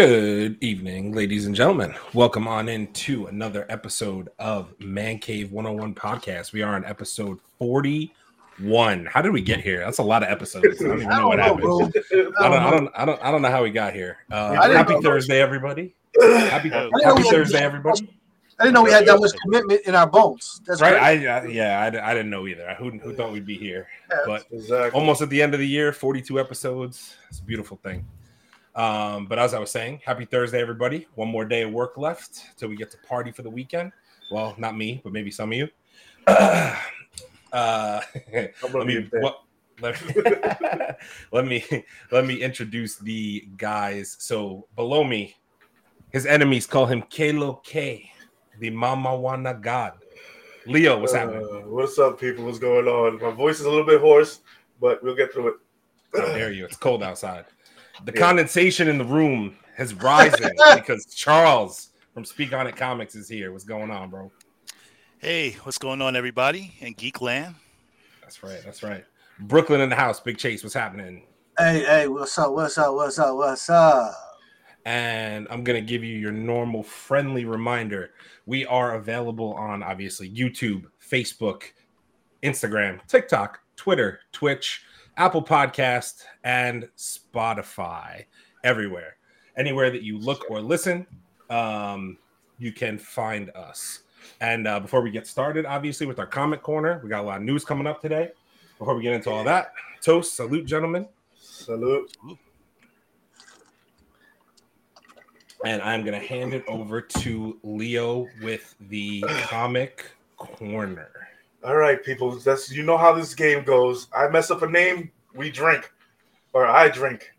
Good evening, ladies and gentlemen. Welcome on into another episode of Man Cave 101 podcast. We are on episode 41. How did we get here? That's a lot of episodes. I don't even know what happened. I don't, I don't, I don't, I don't know how we got here. Uh, happy Thursday, everybody. Happy, happy Thursday, everybody. I didn't know we had that much commitment in our bones. That's right. I, I, yeah, I, I didn't know either. Who, who thought we'd be here? Yeah, but Exactly. almost at the end of the year, 42 episodes. It's a beautiful thing. Um, but as I was saying, happy Thursday, everybody. One more day of work left till we get to party for the weekend. Well, not me, but maybe some of you. uh, let me what, let me let me let me introduce the guys. So below me, his enemies call him Kalo K, the Mama Wana God. Leo, what's happening? Uh, what's up, people? What's going on? My voice is a little bit hoarse, but we'll get through it. How dare you? It's cold outside. The Yeah. condensation in the room has risen because Charles from Speak On It Comics is here. What's going on, bro? Hey, what's going on, everybody in Geekland? That's right. That's right. Brooklyn in the house. Big Chase. What's happening? Hey, hey, what's up? What's up? What's up? What's up? And I'm gonna give you your normal friendly reminder. We are available on obviously YouTube, Facebook, Instagram, TikTok, Twitter, Twitch, Apple Podcast, and Spotify. Everywhere, anywhere that you look or listen, um, you can find us. And uh, before we get started, obviously with our comment corner, we got a lot of news coming up today. Before we get into all that, toast, salute, gentlemen. Salute. and I'm gonna hand it over to Leo with the comic corner. All right, people. That's you know how this game goes. I mess up a name, we drink, or I drink.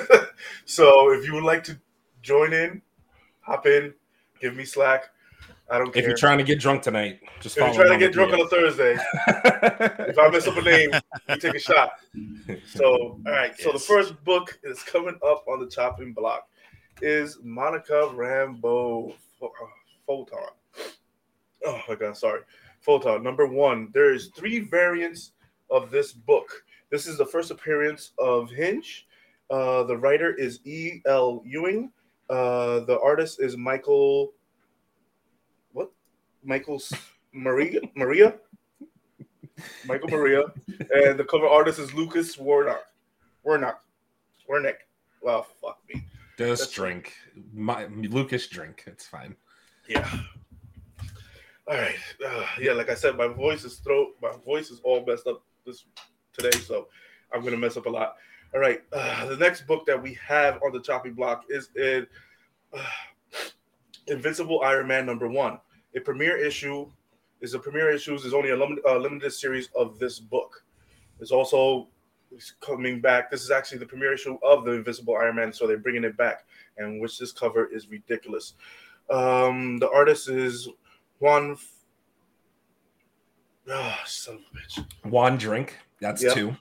so if you would like to join in, hop in, give me slack. I don't care. If you're trying to get drunk tonight, just if you're trying to get drunk on a Thursday, if I mess up a name, you take a shot. So, all right. So the first book is coming up on the chopping block is Monica Rambeau uh, Photon. Oh my God, sorry. Photon number one. There is three variants of this book. This is the first appearance of Hinge. Uh, the writer is E. L. Ewing. Uh, the artist is Michael. What? Michael Maria Maria. Michael Maria, and the cover artist is Lucas Warnock. Warnock. Warnock. Well, fuck me. Just That's- drink. My Lucas drink. It's fine. Yeah. All right. Uh, yeah, like I said, my voice is throat. My voice is all messed up this today, so I'm gonna mess up a lot. All right. Uh, the next book that we have on the chopping block is in uh, Invincible Iron Man number one. A premiere issue is a premiere issues is only a lim- uh, limited series of this book. It's also it's coming back. This is actually the premiere issue of the Invincible Iron Man, so they're bringing it back, and which this cover is ridiculous. Um, the artist is Juan. Ah, son of a bitch. One drink. That's Yep. two.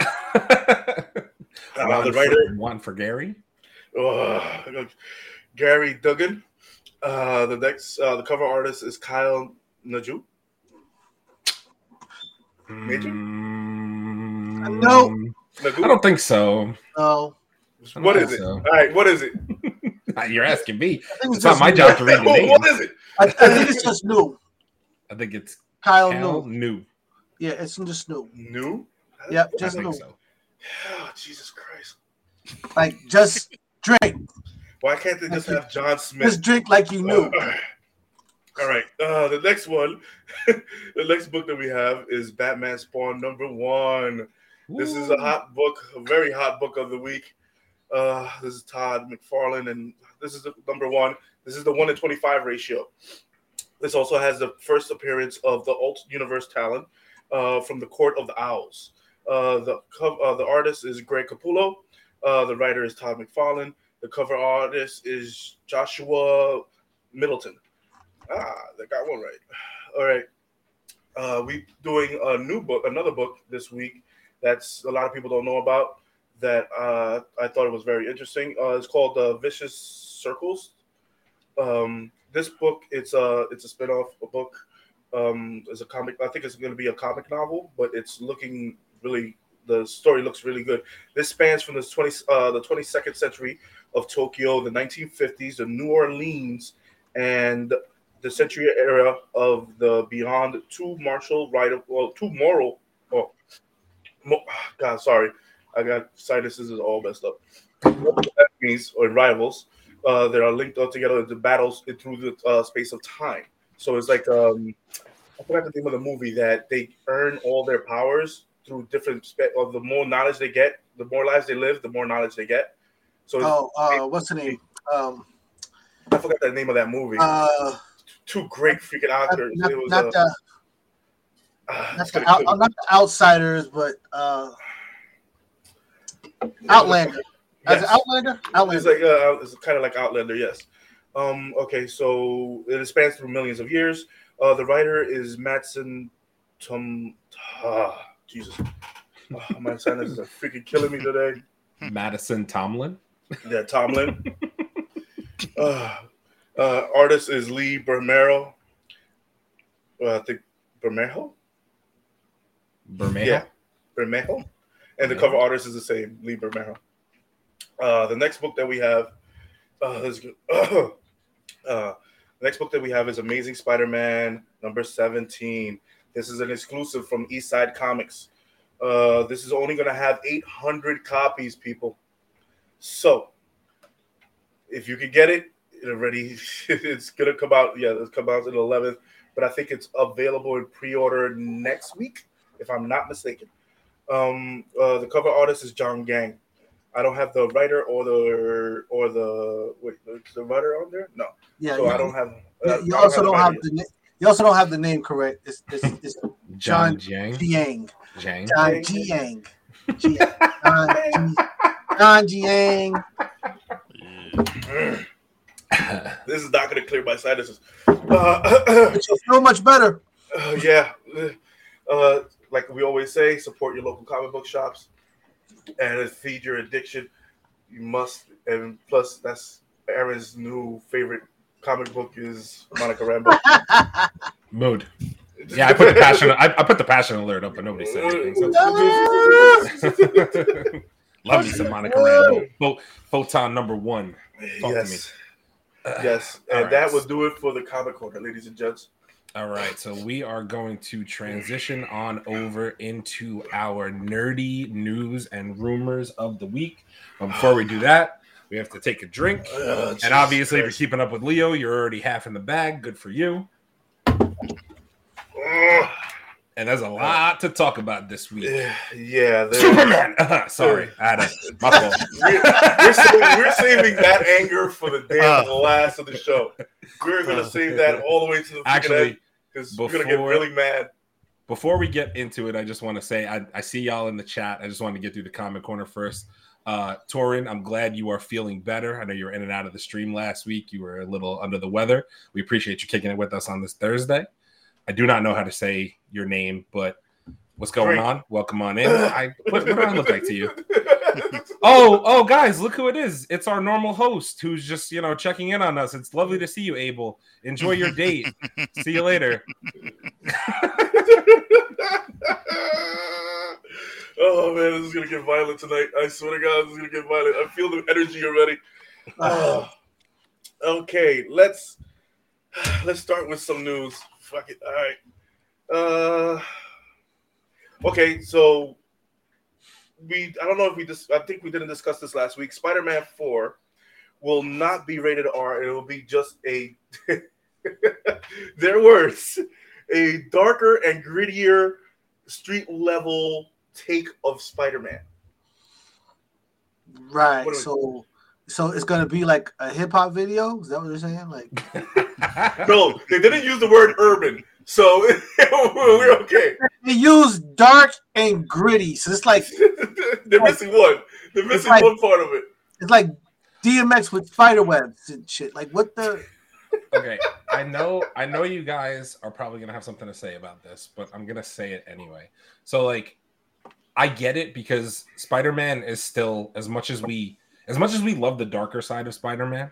Uh, one, the for, one for Gary. Ugh. Gary Duggan. Uh, the next, uh, the cover artist is Kyle Naju. Major? Mm, No. Nagu? I don't think so. No, I What don't is think it? so. All right, what is it? You're asking me. I think It's it's not my new. job to read the name. what is it? I, I think it's just new. I think it's Kyle Cal new. New. Yeah, it's just new. New? Yep, I just think new. so. Oh, Jesus Christ. Like just drink. Why can't they just have John Smith? Just drink like you knew. All right. Uh, the next one, the next book that we have is Batman Spawn number one. This is a hot book, a very hot book of the week. Uh, this is Todd McFarlane, and this is the number one. This is the one in twenty-five ratio. This also has the first appearance of the Alt Universe Talon uh, from the Court of the Owls. Uh, the uh, the artist is Greg Capullo. Uh, the writer is Todd McFarlane. The cover artist is Joshua Middleton. Ah, they got one right. All right. Uh, we doing a new book, another book this week that's a lot of people don't know about. That uh, I thought it was very interesting. Uh, it's called uh, Vicious Circles. Um, this book, it's a it's a spinoff a book. Um, it's a comic. I think it's going to be a comic novel, but it's looking really the story looks really good. This spans from the twenty uh, the twenty second century of Tokyo, the nineteen fifties, the New Orleans, and the century era of the beyond two martial right of well two moral oh mo- God sorry I got sinuses is all messed up enemies or rivals uh, that are linked all together into battles through the uh, space of time. So it's like um, I forgot the name of the movie that they earn all their powers through different. Spe- of the more knowledge they get, the more lives they live, the more knowledge they get. So Oh, uh, what's the name? Um, I forgot the name of that movie. uh, Two great freaking actors. not, it was not uh, the ah, not the, out, not the outsiders, but uh, Outlander. As Yes. Outlander, It's like uh, it's kind of like Outlander, yes. Um, okay, so it spans through millions of years. Uh, the writer is Matson Tom. Ah, Jesus, oh, my sinuses are freaking killing me today. Mattson Tomlin. Yeah, Tomlin. uh, uh, artist is Lee Bermero. Uh, I think Bermejo. Bermejo. Yeah, Bermejo. And the cover artist is the same, Lee Bermejo. Uh, the next book that we have, uh, is, uh, the next book that we have is Amazing Spider-Man number 17. This is an exclusive from East Side Comics. Uh, this is only going to have 800 copies, people. So, if you can get it, it already it's going to come out. Yeah, it's come out on the 11th, but I think it's available in pre-order next week, if I'm not mistaken. Um, uh, the cover artist is John Gang. I don't have the writer or the or the wait, the writer on there? No, Yeah, so you, I don't have. you- I you don't also don't have the na- you also don't have the name correct. It's it's, it's John John Jang. Jiang. Jang. John Jiang. Jiang. John Jiang. this is not going to clear my sinuses. Uh, But you feel much better. uh, yeah, uh, like we always say, support your local comic book shops and feed your addiction. You must, and plus, that's Aaron's new favorite comic book is Monica Rambeau. Mood. Yeah, I put the passion. I, I put the passion alert up, but nobody said anything. So. Love me some Monica Rambeau. Pho- Photon number one. Talk yes, yes, and right. that will do it for the comic corner, ladies and gents. All right, so we are going to transition on over into our nerdy news and rumors of the week. But before we do that, we have to take a drink. Oh, And obviously, if you're keeping up with Leo, you're already half in the bag. Good for you. Christ. And there's a uh, lot to talk about this week. Ugh, yeah, there- Superman. Uh-huh, sorry, I had a my fault. we're, we're, saving, we're saving that anger for the day of the uh. last of the show. We're gonna uh, save that all the way to the Actually, because we're gonna get really mad. before we get into it, I just want to say I, I see y'all in the chat. I just wanted to get through the comment corner first. Uh, Torin, I'm glad you are feeling better. I know you were in and out of the stream last week. You were a little under the weather. We appreciate you kicking it with us on this Thursday. I do not know how to say your name, but what's going Drink. on? Welcome on in. I, what, what do I look like to you? Oh, oh, guys, look who it is. It's our normal host who's just, you know, checking in on us. It's lovely to see you, Abel. Enjoy your date. see you later. oh man, this is gonna get violent tonight. I swear to God, this is gonna get violent. I feel the energy already. Oh. Okay, let's let's start with some news. Fuck it. All right. Uh okay, so we I don't know if we just I think we didn't discuss this last week. Spider-Man 4 will not be rated R, it will be just a their words, a darker and grittier street level take of Spider-Man. Right. So so it's gonna be like a hip hop video. Is that what you're saying? Like No, they didn't use the word urban, so we're okay. they use dark and gritty. So it's like They're missing one. They're missing like- one part of it. it's like DMX with spider webs and shit. Like what the okay i know i know you guys are probably gonna have something to say about this but i'm gonna say it anyway so like i get it because spider-man is still as much as we as much as we love the darker side of spider-man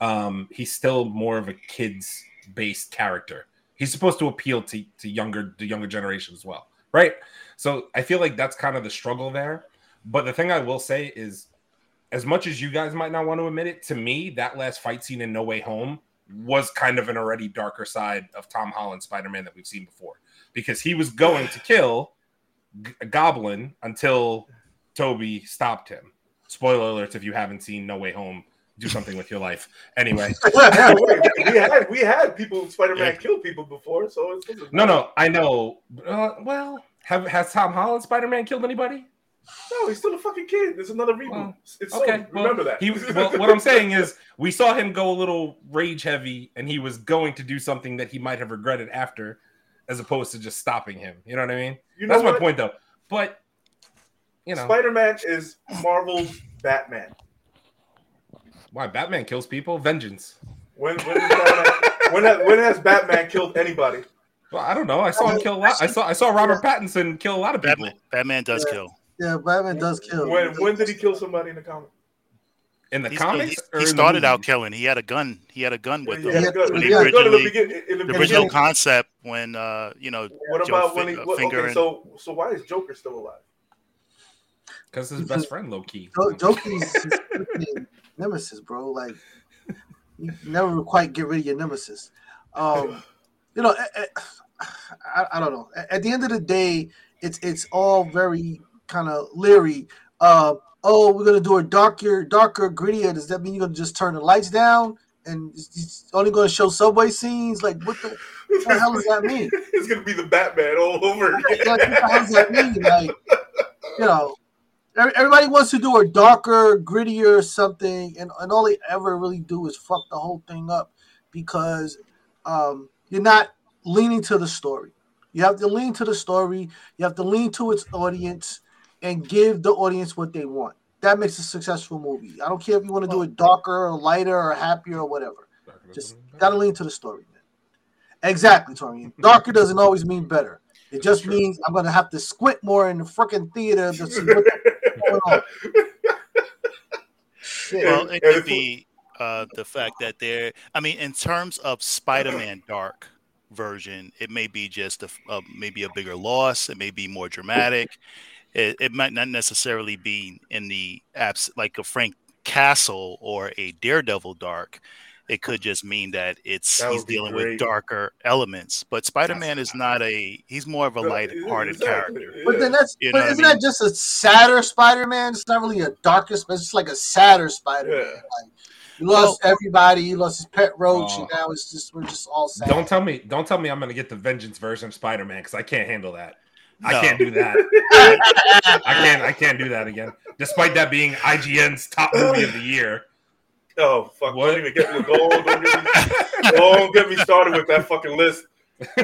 um he's still more of a kids based character he's supposed to appeal to to younger the younger generation as well right? So I feel like that's kind of the struggle there. But the thing I will say is, as much as you guys might not want to admit it, to me, that last fight scene in No Way Home was kind of an already darker side of Tom Holland Spider Man that we've seen before because he was going to kill G- Goblin until Tobey stopped him. Spoiler alerts if you haven't seen No Way Home, do something with your life. Anyway, Wait, we had we had people Spider Man Yeah. kill people before, so it's no, no, I know. Uh, well, have, has Tom Holland Spider Man killed anybody? no, he's still a fucking kid. There's another reboot. Well, it's Okay, well, remember that. He, well, what I'm saying is, we saw him go a little rage heavy, and he was going to do something that he might have regretted after, as opposed to just stopping him. You know what I mean? you know That's my point, though. But you know, Spider Man is Marvel's Batman. why Batman kills people? Vengeance. When when, is Batman, when, ha- when has Batman killed anybody? Well, I don't know. I saw him kill a lot. I saw I saw Robert Pattinson kill a lot of people Batman, Batman does Yeah. kill. Yeah, Batman does kill. When when did he kill somebody in the comic? in the He's- comics. he, he started out killing. He had a gun. He had a gun with Yeah, him. yeah, good. When He he had a gun the originally- begin- the The original concept when uh you know What Joe about when Fi- he? uh, What, finger okay, and- so so why is Joker still alive? Because his best friend, low key. Jo- Joker's his freaking nemesis, bro. Like you never quite get rid of your nemesis. Um, you know, eh, eh, I, I don't know. At- the end of the day, it's it's all very kind of leery. Uh, oh, we're gonna do a darker, darker, grittier. Does that mean you're gonna just turn the lights down and it's, only gonna show subway scenes? Like, what the, what the hell does that mean? it's gonna be the Batman all over like, what the hell does that mean? Like, you know, everybody wants to do a darker, grittier something, and, and all they ever really do is fuck the whole thing up because um, you're not leaning to the story. You have to lean to the story. You have to lean to its audience and give the audience what they want. That makes a successful movie. I don't care if you want to do it darker or lighter or happier or whatever. Just gotta lean to the story, man. Exactly, Torian. Darker doesn't always mean better. It just means I'm gonna have to squint more in the freaking theater to see what's going on. Shit. Well, And- it could be uh, the fact that they're. I mean, in terms of Spider-Man Dark version, it may be just a, a maybe a bigger loss. It may be more dramatic. It, it might not necessarily be in the apps like a Frank Castle or a Daredevil Dark. It could just mean that it's That he's dealing great. with darker elements. But Spider-Man is not a. He's more of a light-hearted Exactly, character. But then that's You but know what I isn't mean? that just a sadder Spider-Man? It's not really a darker, it's just like a sadder Spider-Man. Yeah. Like, he lost everybody, he lost his pet roach, Oh. and now it's just we're just all sad. Don't tell me. Don't tell me I'm gonna get the vengeance version of Spider Man because I can't handle that. I can't do that. I can't. I can't do that again. Despite that being IGN's top movie of the year. Oh fuck! What? Don't even get me. Don't, don't, get me, don't get me started with that fucking list.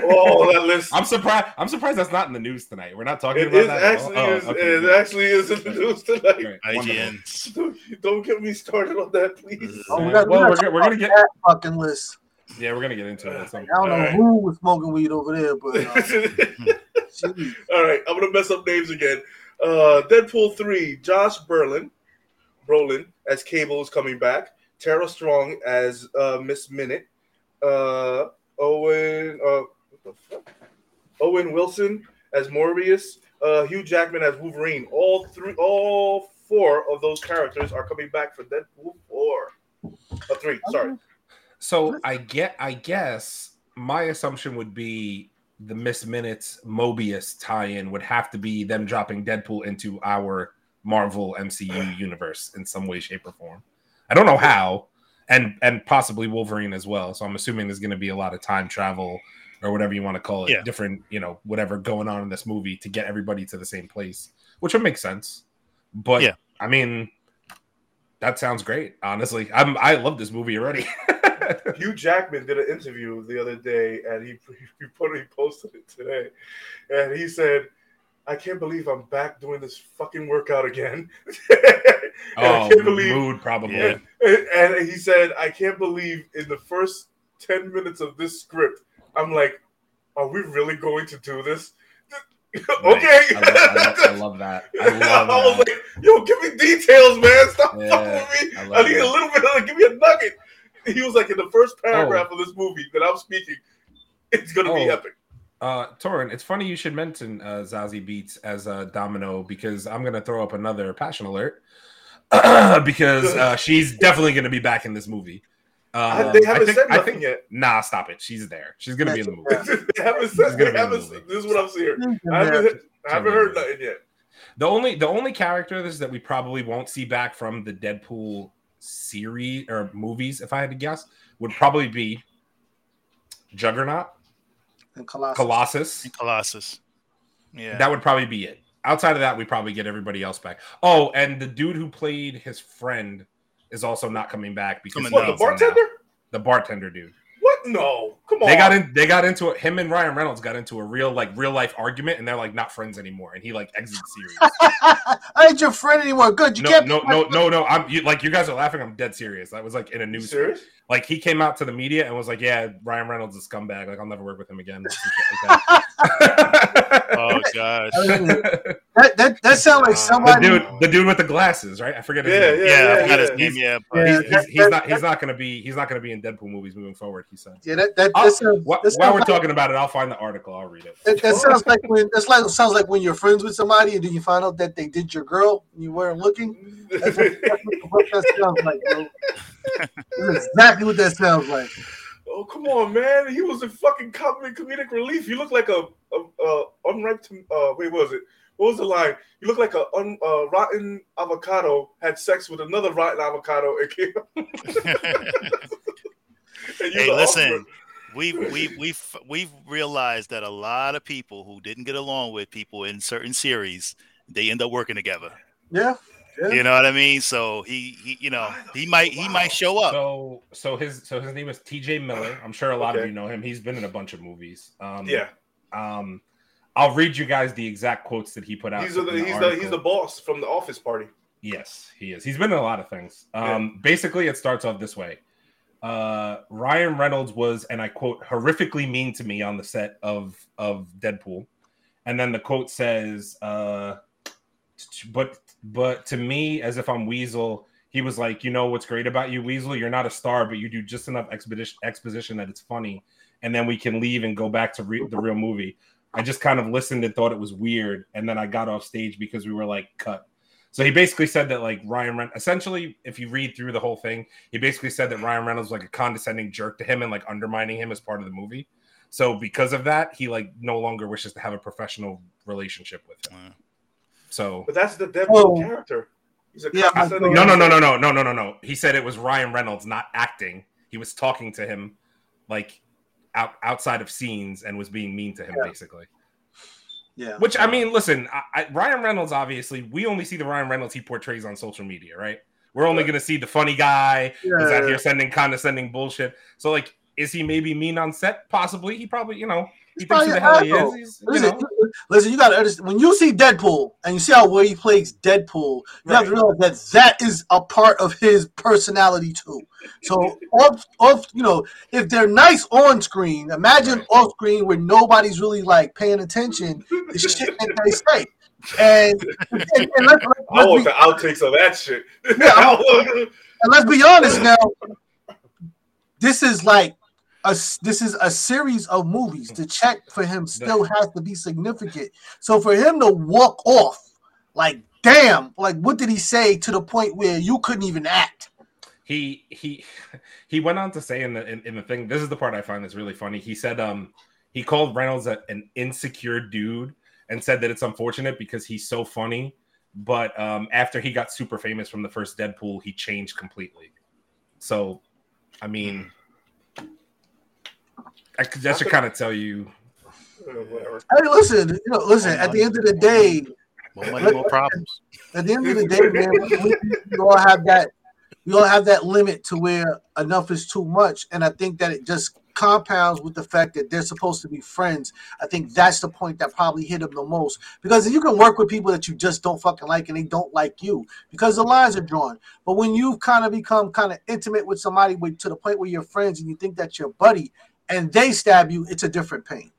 Oh, that list. I'm surprised. I'm surprised that's not in the news tonight. We're not talking It about is that. at all? actually Oh, is, okay, it good. actually is in the news tonight. Great. Wonderful. IGN's. Don't, don't get me started on that, please. Oh, we Yeah. got- we well, gotta we're, gonna- we're gonna get. that fucking list. Yeah, we're gonna get into it. I don't know Alright. who was smoking weed over there, but uh. All right, I'm gonna mess up names again. Uh, Deadpool three. Josh Brolin, Brolin as Cable is coming back. Tara Strong as uh, Miss Minute. Uh, Owen. Uh, what the fuck? Owen Wilson as Morbius. Uh, Hugh Jackman as Wolverine. All three, all four of those characters are coming back for Deadpool four. Uh, three. Sorry. So I get. I guess my assumption would be the Miss Minutes Mobius tie-in would have to be them dropping Deadpool into our Marvel MCU universe in some way, shape, or form. I don't know how, and and possibly Wolverine as well. So I'm assuming there's going to be a lot of time travel or whatever you want to call it, Yeah. different, you know, whatever going on in this movie to get everybody to the same place, which would make sense. But Yeah. I mean, that sounds great. Honestly, I'm I love this movie already. Hugh Jackman did an interview the other day, and he he put he posted it today, and he said, "I can't believe I'm back doing this fucking workout again." Oh, can't believe, mood probably. And, and he said, "I can't believe in the first ten minutes of this script, I'm like, are we really going to do this?" okay. I, love, I, love, I love that. I love I was that. like, "Yo, give me details, man! Stop Yeah, fucking with me! I need that. a little bit of give me a nugget." He was like, "In the first oh. paragraph Oh. of this movie that I'm speaking, it's gonna be Oh. epic." Uh, Torin, it's funny you should mention uh, Zazie Beetz as a Domino because I'm gonna throw up another passion alert because uh, she's definitely gonna be back in this movie. I- Um, they haven't think, said I nothing think, yet. Nah, stop it. She's there. She's gonna be in the movie. they haven't said. gonna They haven't, movie. this is what I'm seeing. I haven't, I haven't heard nothing yet. The only the only characters that we probably won't see back from the Deadpool series or movies, if I had to guess, would probably be Juggernaut, And Colossus. Colossus. And Colossus. Yeah. That would probably be it. Outside of that, we probably get everybody else back. Oh, and the dude who played his friend is also not coming back because Coming What the bartender? the bartender dude. What? No, come on. They got in. They got into it. Him and Ryan Reynolds got into a real like real life argument, and they're like not friends anymore. And he like exits the series. I ain't your friend anymore. Good. You no, can't. no, no, no, no. I'm you, like you guys are laughing. I'm dead serious. That was like in a You news. serious? Like he came out to the media and was like, "Yeah, Ryan Reynolds is a scumbag. Like I'll never work with him again." like oh gosh. That that, that sounds like the somebody. dude, the dude with the glasses, right? I forget his Yeah, name. yeah, Yeah, I yeah, forgot his name. Yeah, Yeah. but He's, that- he's, he's not. He's not going to be. He's not going to be in Deadpool movies moving forward. He said. Yeah, that that, that sounds. Wh- that while we're like- talking about it, I'll find the article. I'll read it. That, that sounds like when that's like sounds like when you're friends with somebody and then you find out that they did your girl and you weren't looking. That's what, that's what that sounds like, bro. That's exactly what that sounds like. oh come on, man! He was a fucking comic comedic relief. You look like a, a, a unripe. tom- Uh, wait, what was it? What was the line? You look like a un, uh, rotten avocado had sex with another rotten avocado and came. and hey, the listen. offspring. We we we've we've realized that a lot of people who didn't get along with people in certain series, they end up working together. Yeah. Yeah. You know what I mean? So he, he you know, he might he might show up. So, so his so his name is T.J. Miller. I'm sure a lot of you know him. He's been in a bunch of movies. Um, Yeah, Um, I'll read you guys the exact quotes that he put out. he's the the he's the he's the boss from the Office Party. Yes, he is. He's been in a lot of things. Um, Basically, it starts off this way. Uh, Ryan Reynolds was, and I quote, horrifically mean to me on the set of of Deadpool, and then the quote says, uh, "But but to me, as if I'm Weasel." He was like, you know what's great about you, Weasel? You're not a star, but you do just enough expedition exposition that it's funny, and then we can leave and go back to re- the real movie. I just kind of listened and thought it was weird, and then I got off stage because we were like, cut. So he basically said that like Ryan Reynolds, essentially, if you read through the whole thing, he basically said that Ryan Reynolds was like a condescending jerk to him and like undermining him as part of the movie. So because of that, he like no longer wishes to have a professional relationship with him. Uh, So But that's the Deadpool Oh. character. He's a Yeah, condescending- no, no, no, no, no, no, no, no, no. He said it was Ryan Reynolds not acting. He was talking to him like out outside of scenes and was being mean to him Yeah. basically. Yeah. Which I mean, listen, I, I, Ryan Reynolds obviously we only see the Ryan Reynolds he portrays on social media, right? We're only going to see the funny guy Yeah, who's out yeah. here sending condescending bullshit. So like, is he maybe mean on set? Possibly. He probably, you know, he He's thinks who probably the hell he is. He's, you Listen, know, listen, you gotta understand when you see Deadpool and you see how well he plays Deadpool, you have to realize that that is a part of his personality too. So off, off, you know, if they're nice on screen, imagine Right. off screen where nobody's really like paying attention to shit that they say. And, and, and let's, let's, I want be, the outtakes of that shit. Yeah, and let's be honest now. This is like a this is a series of movies. The check for him still has to be significant. So for him to walk off, like damn, like what did he say to the point where you couldn't even act? he he he went on to say in the in, in the thing. This is the part I find that's really funny. He said um he called Reynolds a, an insecure dude and said that it's unfortunate because he's so funny. But um, after he got super famous from the first Deadpool, he changed completely. So, I mean, I that should kind of tell you. Hey, listen, you know, listen. At the end of the day, more money, more problems. at the end of the day, man, we, we, we all have that. We all have that limit to where enough is too much, and I think that it just compounds with the fact that they're supposed to be friends. I think that's the point that probably hit them the most because you can work with people that you just don't fucking like and they don't like you because the lines are drawn. But when you've kind of become kind of intimate with somebody with, to the point where you're friends and you think that's your buddy and they stab you, it's a different pain.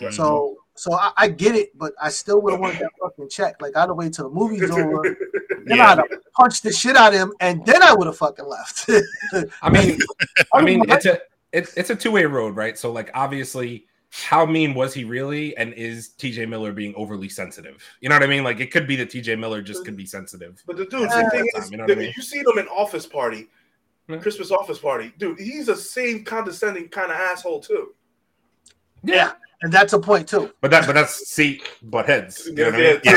Right. So, so I, I get it, but I still would have wanted that fucking check. Like I'd have waited till the movie's over, then Yeah. I'd have punched the shit out of him, and then I would have fucking left. I mean, I mean, it's a it's it's a two way road, right? So like obviously how mean was he really? And is TJ Miller being overly sensitive? You know what I mean? Like it could be that TJ Miller just could be sensitive. But the dude, the thing time, is, you know what I mean? you see him in Office Party, Yeah. Christmas Office Party, dude. He's the same condescending kind of asshole too. Yeah, and that's a point too. But that but that's see butt heads. You know what I yeah, mean? yeah,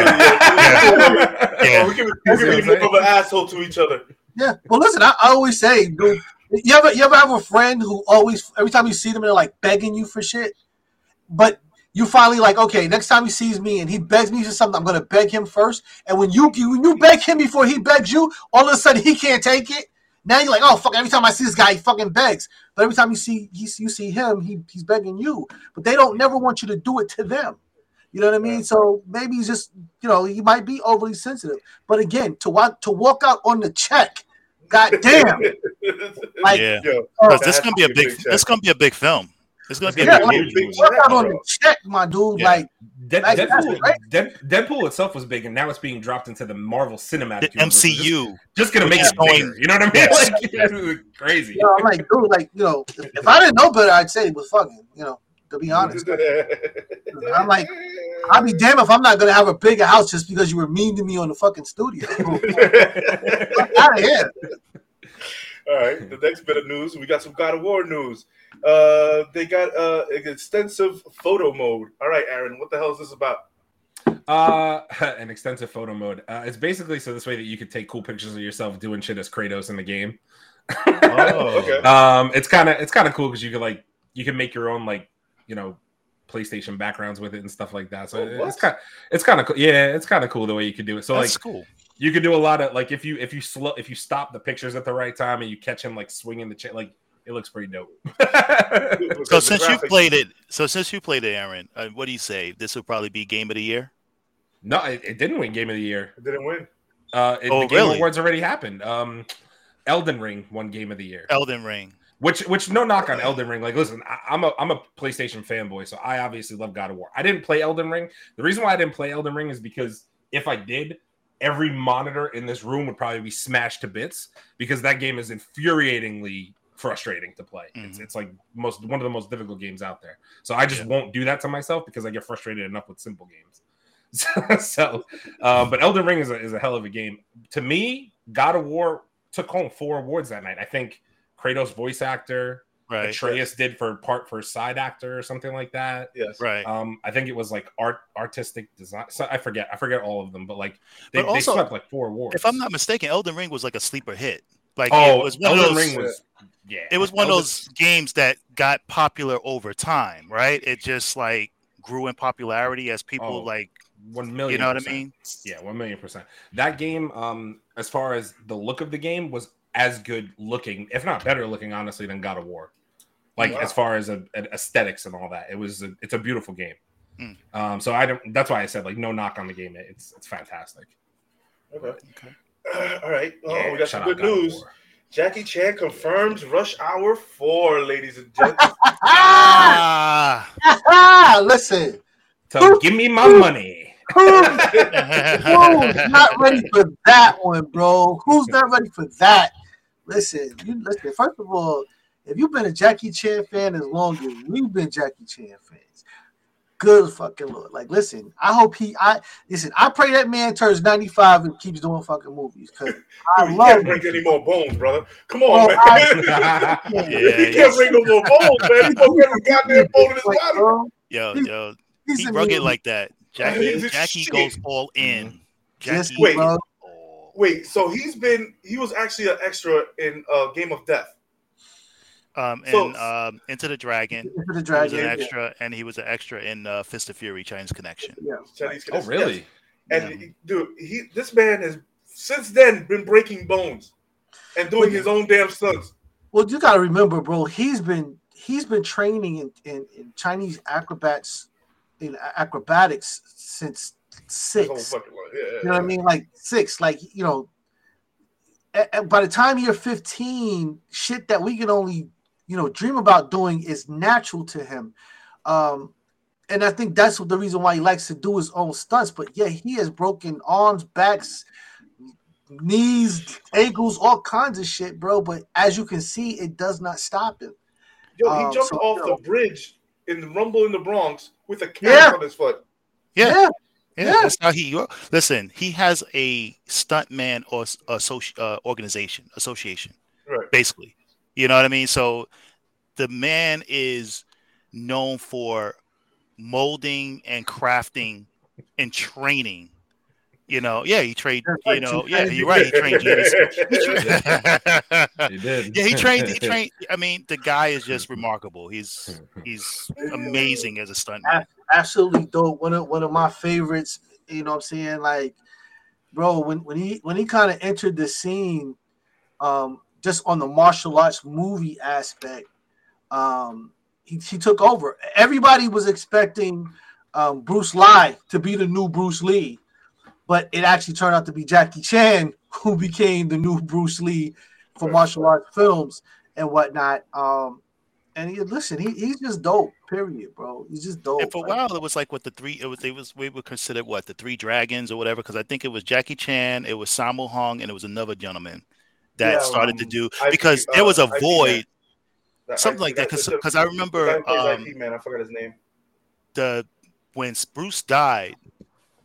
yeah. Yeah. We can, we can be I'm more saying. of an asshole to each other. Yeah. Well, listen, I, I always say, dude, you ever you ever have a friend who always every time you see them they're like begging you for shit, but you finally like okay, next time he sees me and he begs me for something, I'm gonna beg him first. And when you when you beg him before he begs you, all of a sudden he can't take it. Now you're like, oh fuck! Every time I see this guy, he fucking begs. But every time you see he, you see him, he, he's begging you. But they don't never want you to do it to them. You know what I mean? So maybe he's just, you know, he might be overly sensitive. But again, to walk to walk out on the check, goddamn, like yeah. Yo, uh, This is gonna be a has to be a big. big This gonna be a big film. It's gonna be a Yeah, big like- movie. big out on the check, my dude. Yeah. Like, Dead, Like, Deadpool, right. Dead, Deadpool itself was big, and now it's being dropped into the Marvel Cinematic The Universe. Just- MCU. just, gonna make Which it is going- bigger. You know what I mean? Yes. Like, it's crazy. you know, I'm like, dude, like, you know, if, if I didn't know better, I'd say it was fucking, you know, to be honest. I'm like, I'll be damned if I'm not gonna have a bigger house just because you were mean to me on the fucking studio. out of here. All right, the next bit of news, we got some God of War news. Uh, they got uh, an extensive photo mode. All right, Aaron, what the hell is this about? Uh, an extensive photo mode. Uh, it's basically so this way that you could take cool pictures of yourself doing shit as Kratos in the game. Oh, Okay. Um, it's kind of it's kind of cool because you can like you can make your own like you know PlayStation backgrounds with it and stuff like that. So Oh, it- it's kind it's kind of cool. Yeah, it's kind of cool the way you could do it. So That's like cool. You can do a lot of like if you if you slow if you stop the pictures at the right time and you catch him like swinging the chain like it looks pretty dope. So the since you played it, so since you played it, Aaron, uh, what do you say? This will probably be game of the year. no, it, it didn't win Game of the Year. it didn't win. Uh, it, Oh, the Game really? Awards already happened. Um, Elden Ring won Game of the Year. Elden Ring. Which, which, no knock on Elden Ring. Like, listen, I, I'm a, I'm a PlayStation fanboy, so I obviously love God of War. I didn't play Elden Ring. The reason why I didn't play Elden Ring is because if I did, every monitor in this room would probably be smashed to bits because that game is infuriatingly frustrating to play. It's, Mhm. it's like most one of the most difficult games out there. So I just Yeah. won't do that to myself because I get frustrated enough with simple games. So, so um, but Elden Ring is a, is a hell of a game. To me, God of War took home four awards that night. I think Kratos voice actor, Right. Atreus did for part for side actor or something like that. Yes. Right. Um, I think it was like art artistic design. So I forget, I forget all of them, but like they, But also, they swept like four awards. If I'm not mistaken, Elden Ring was like a sleeper hit. Like oh, it was one Elden of those. Ring was yeah, it was one of those games that got popular over time, right? It just like grew in popularity as people Oh, like one million. you know what I mean? Yeah, one million percent. That game, um, as far as the look of the game, was as good looking, if not better looking, honestly, than God of War. Like Wow. as far as a, a- aesthetics and all that, it was a, it's a beautiful game. Mm. Um, so I don't. That's why I said like no knock on the game. It's it's fantastic. Okay. Okay. all right. Oh, Yeah, we got some good news. War. Jackie Chan confirms Rush Hour 4, ladies and gentlemen. Ah, listen, So give me my money. who's, who's not ready for that one, bro? Who's not ready for that? Listen, you listen. First of all, if you've been a Jackie Chan fan as long as we've been Jackie Chan fans, good fucking lord. Like, listen, I hope he. I listen. I pray that man turns ninety five and keeps doing fucking movies because I Dude, you love can't him. break any more bones, brother. Come on, Oh, man. I- Yeah, you can't yes. break no more bones, man. He's gonna get a goddamn bone in his Like, body. bro, yo, He's- yo, he's he in rugged like that. Jackie, Jackie shit. goes all in. Yes, Jackie, Wait. bro. Wait, so he's been he was actually an extra in uh, Game of Death. Um, So- and um, Enter the Dragon. Into the He was dragon. an yeah. extra, and he was an extra in uh, Fist of Fury, Chinese Connection. Yeah. Chinese Oh really? And he- dude, he this man has since then been breaking bones and doing his own damn stunts. Well, you got to remember, bro. He's been he's been training in, in, in Chinese acrobats in acrobatics since six. Yeah, yeah, You know what I mean? Like six. Like you know, a- a- by the time you're 15, shit that we can only you know dream about doing is natural to him. Um, and I think that's what the reason why he likes to do his own stunts. But yeah, he has broken arms, backs, knees, ankles, all kinds of shit, bro. But as you can see, it does not stop him. Yo, he Um, jumped so, off yo. the bridge in the Rumble in the Bronx with a cast Yeah. on his foot. Yeah. Yeah. Yeah, Yeah. that's how he. Listen, he has a stuntman or s- associ, uh, organization, association, Right. basically. You know what I mean? So the man is known for molding and crafting and training. You know, yeah, he trained. That's You know, yeah, you're right. He trained Gene Smith. He trained- He did. yeah, he trained. He trained. I mean, the guy is just remarkable. He's he's amazing as a stuntman. absolutely dope. One of one of my favorites. You know what I'm saying? Like, bro, when when he when he kind of entered the scene, um, just on the martial arts movie aspect, um, he, he took over. Everybody was expecting um, Bruce Lee to be the new Bruce Lee, but it actually turned out to be Jackie Chan who became the new Bruce Lee for martial arts films and whatnot. Um, and he, listen, he, he's just dope. Period, bro. He's just dope. And for a Like, while, it was like what the three. It was they was we would consider what the three dragons or whatever. Because I think it was Jackie Chan, it was Sammo Hung, and it was another gentleman that Yeah, started to um, do IP, because there was a uh, void, That- something I like that. Because because I remember guy who plays um, Ip Man, I forgot his name. the when Bruce died,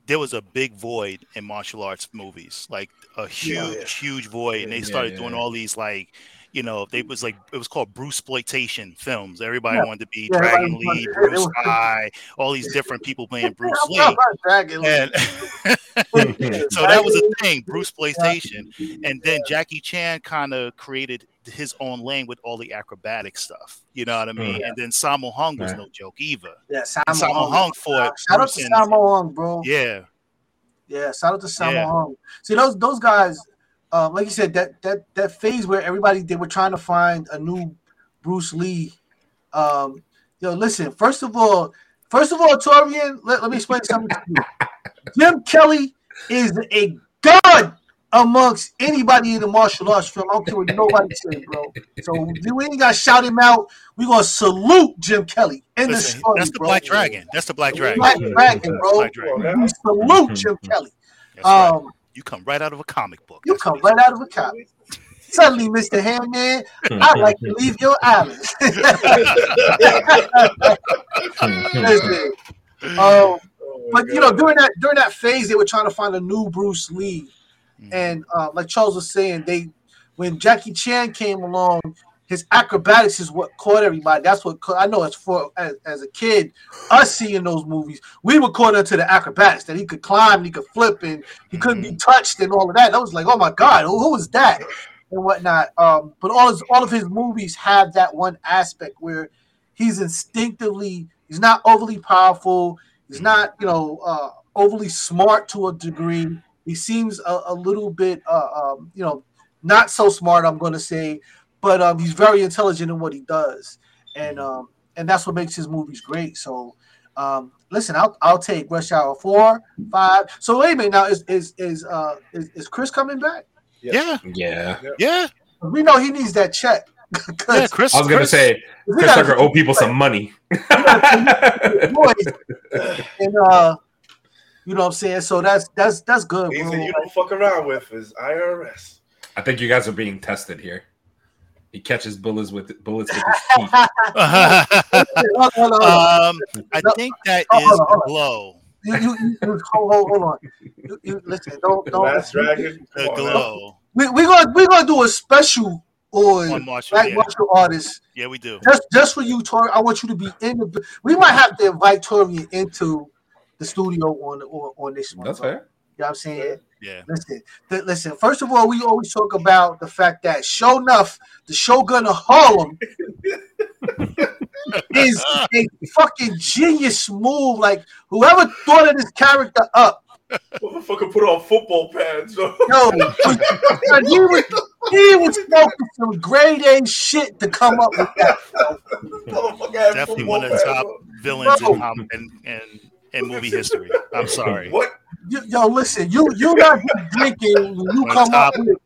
there was a big void in martial arts movies, like a huge, Yeah. huge void, and they Yeah, started yeah, doing yeah. all these like. You know, they was like it was called Bruce exploitation films. Everybody Yeah. wanted to be Yeah, Dragon Lee, Bruce Lee, all these different people playing Bruce Lee. talking about Dragon Lee. And so that was a thing, Bruceploitation, and then Jackie Chan kind of created his own lane with all the acrobatic stuff. You know what I mean? Mm. And then Sammo Hung was no joke either. Yeah, Sammo Sammo Hung. Fought Shout out to Sammo Hung, bro. Yeah, Yeah, shout out to Sammo Yeah. Hung. See those those guys, um, like you said, that that that phase where everybody they were trying to find a new Bruce Lee. Um, yo, listen. First of all, first of all, Torian, let, let me explain something to you. Jim Kelly is a god amongst anybody in the martial arts film. I don't care what nobody says, bro. So we ain't gotta shout him out. We gonna salute Jim Kelly in the Listen, story, that's the bro. Black Dragon. That's the Black Dragon. Black Dragon, bro. Black Dragon. We salute Jim Kelly. That's right. You come right out of a comic book. you That's come right out of a comic. Suddenly, Mr. Handman, I'd like to leave your island. Listen, um, Oh my but you know, during that during that phase, they were trying to find a new Bruce Lee, Mhm. and uh, like Charles was saying, they when Jackie Chan came along, his acrobatics is what caught everybody. That's what caught, I know. As for as, as a kid, us seeing those movies, we were caught into the acrobatics that he could climb, he could flip, and he couldn't be touched, and all of that. I was like, oh my god, who, who was that? and whatnot. Um, but all his, all of his movies have that one aspect where he's instinctively he's not overly powerful. He's not you know uh, overly smart to a degree. He seems a, a little bit uh, um, you know not so smart. I'm going to say, but um, he's very intelligent in what he does, and um, and that's what makes his movies great. So. Um, listen, I'll, I'll take Rush Hour four, five. So wait a minute now. Is is is uh is, is Chris coming back? Yeah, Yeah. yeah, We know he needs that check. yeah. Chris, I was gonna Chris- say Chris gotta Tucker owe people some money. and uh you know what I'm saying? So that's that's that's good, Things bro. that you don't fuck around with is IRS. I think you guys are being tested here. He catches bullets with bullets with his teeth. Um, I think that Oh, is hold on, hold the on. glow. You, you, you, you- hold, hold, hold on. You, you, listen, don't don't. Last Dragon. The Come on, man. glow We we gonna we gonna do a special on on martial. black Yeah, martial artists yeah, we do. just just for you, Tori. I want you to be in the. We might have to invite Tori into the studio on on, on this one. That's bro. fair. You know what I'm saying? Yeah, Listen, th- listen. First of all, we always talk about the fact that Sho'nuff, the Shogun of Harlem, is a fucking genius move. Like whoever thought of this character up, Motherfucker put on football pads. yo, and he was he was smoking some grade A shit to come up with that. Definitely one of the top on. villains Bro. in, um, in, in in movie history. I'm sorry. What? Yo, yo, listen, you you not just drinking when you come top. up with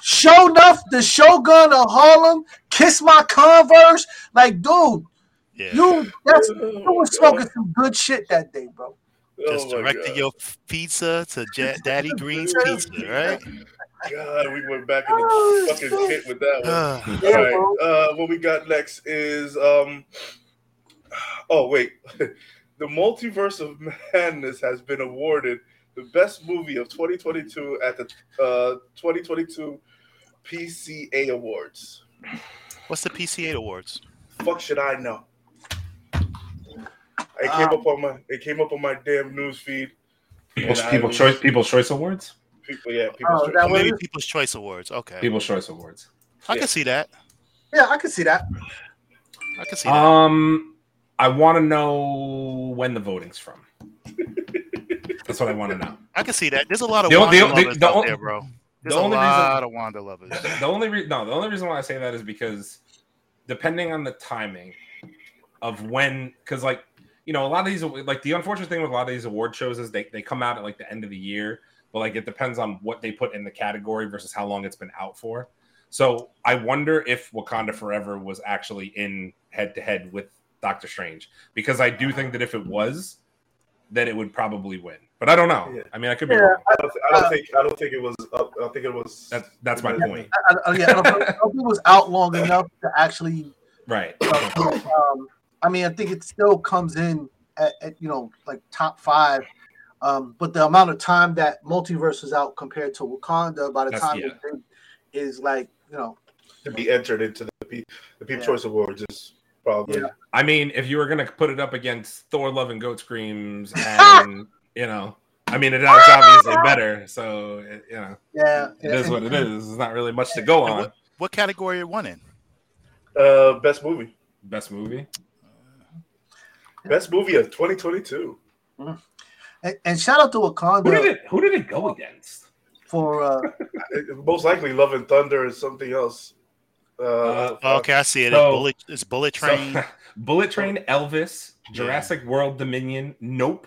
Sho'nuff, the Shogun of Harlem, kiss my Converse. Like, dude, Yeah, you that's you was smoking some good shit that day, bro. just oh my directed God. your pizza to Ja- Daddy Green's Pizza, right? God, we went back in Oh, the fucking shit. pit with that one. Ah, All right. Uh, what we got next is um, Oh wait, the Multiverse of Madness has been awarded the best movie of 2022 at the uh, 2022 PCA Awards. What's the PCA awards? Fuck should I know? It came Um, up on my it came up on my damn news feed. People's And I people was- choice People's Choice Awards. People, yeah, people. Oh, that Oh, maybe was- People's Choice Awards. Okay, People's Choice Awards. I yeah. can see that. Yeah, I can see that. I can see that. Um, I want to know when the voting's from. That's what I want to know. I can see that. There's a lot of The o- Wanda the o- the- lovers the out o- there, bro. There's the a only reason- lot of Wanda lovers. The only re- no, the only reason why I say that is because depending on the timing of when, because like you know, a lot of these like the unfortunate thing with a lot of these award shows is they they come out at like the end of the year, but like it depends on what they put in the category versus how long it's been out for. So I wonder if Wakanda Forever was actually in head to head with Doctor Strange because I do think that if it was, that it would probably win. But I don't know. Yeah. I mean, I could be Yeah, wrong. I don't, th- I don't think I don't think it was. Up, I think it was. That's that's my Yeah. point. I, I, yeah, I don't, think- I don't think it was out long enough to actually. Right. Um, I mean, I think it still comes in at, at you know like top five. Um, but the amount of time that multiverse is out compared to Wakanda by the That's- time yeah. it did is like you know to be entered into the P, the People's Yeah. Choice Awards is probably. Yeah. I mean, if you were gonna put it up against Thor: Love and Goat Screams, and you know, I mean, it- it's obviously better. So it, you know, yeah it is what it is. There's not really much to go on. what, what category it won in? Uh, best movie. Best movie. Best movie of 2022. And, and shout out to Who did Wakanda it? Who did it go against? for uh, most likely, Love and Thunder is something else. Uh, Uh, Oh, okay, I see it. So- it's Bullet, it's Bullet Train. So, Bullet Train, Elvis, Jurassic World Dominion, Nope,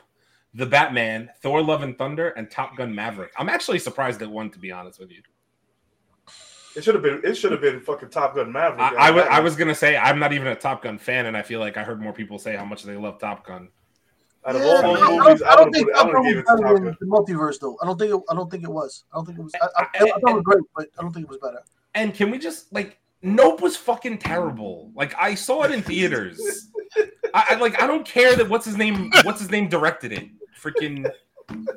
The Batman, Thor: Love and Thunder, and Top Gun Maverick. I'm actually surprised it won. To be honest with you, It should have been. It should have been fucking Top Gun Maverick. I, I, wa- I was gonna say I'm not even a Top Gun fan, and I feel like I heard more people say how much they love Top Gun. Out of Yeah, all I those don't- movies, I I don't think have Top Gun gave was it to better Top Gun. the multiverse though. I don't think it, I don't think it was. I don't think it was. I, I, I, I thought it was great, but I don't think it was better. And can we just like Nope was fucking terrible. Like I saw it in theaters. I, I like I don't care that what's his name what's his name directed it. Freaking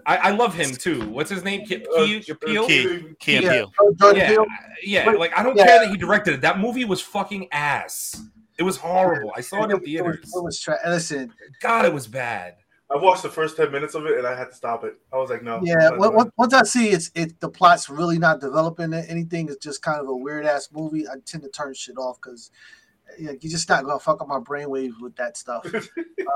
I, I love him too. What's his name? Ke- Uh, Ke- Peele? Key. Key yeah, Peele. Jordan Yeah, Peele. yeah. Like I don't Yeah. care that he directed it. That movie was fucking ass. It was horrible. I saw it in It was, theaters. it was tra- listen, God, it was bad. I watched the first ten minutes of it and I had to stop it. I was like, no. yeah. I'm Once, doing it. once I see it's it, the plot's really not developing anything. It's just kind of a weird ass movie. I tend to turn shit off because you're just not gonna fuck up my brainwaves with that stuff.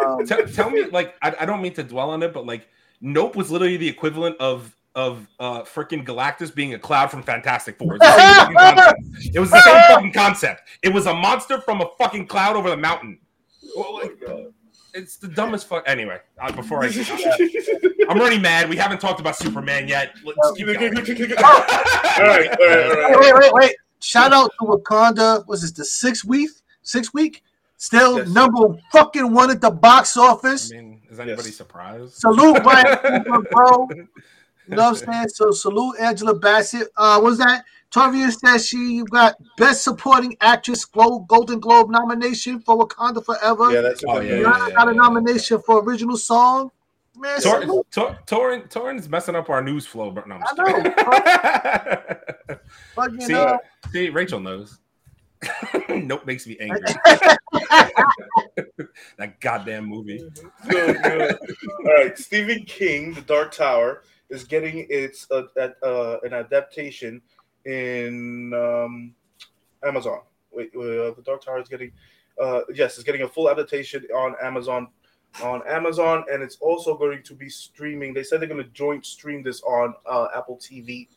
Um, Tell, tell me, like, I, I don't mean to dwell on it, but like, Nope was literally the equivalent of of uh freaking Galactus being a cloud from Fantastic Four. It was the same fucking concept. It was the same fucking concept. It was a monster from a fucking cloud over the mountain. Oh like, my God. It's the dumbest fuck. Anyway, uh, before I, I'm already mad. We haven't talked about Superman yet. Let's keep going. all right, all right, all right. wait, wait, wait, wait! Shout out to Wakanda. Was this the sixth week? Sixth week? Still Yes. number fucking one at the box office. I mean, is anybody Yes. surprised? Salute, Ryan Coogler, bro. You know what I'm saying? So salute Angela Bassett. Uh, was that Tavia says she got Best Supporting Actress Glo- Golden Globe nomination for Wakanda Forever. Yeah, that's Oh, it. yeah, yeah, got a yeah. nomination for original song. Man, Tor- salute. Tor- Torin Torin's messing up our news flow, but no, I'm just I kidding. Fucking, see, uh, see, Rachel knows. nope, makes me angry. that goddamn movie. Good, good. All right, Stephen King, The Dark Tower, is getting its uh, uh, an adaptation in um, Amazon. Wait, uh, The Dark Tower is getting uh, yes, it's getting a full adaptation on Amazon on Amazon, and it's also going to be streaming. They said they're going to joint stream this on uh, Apple TV.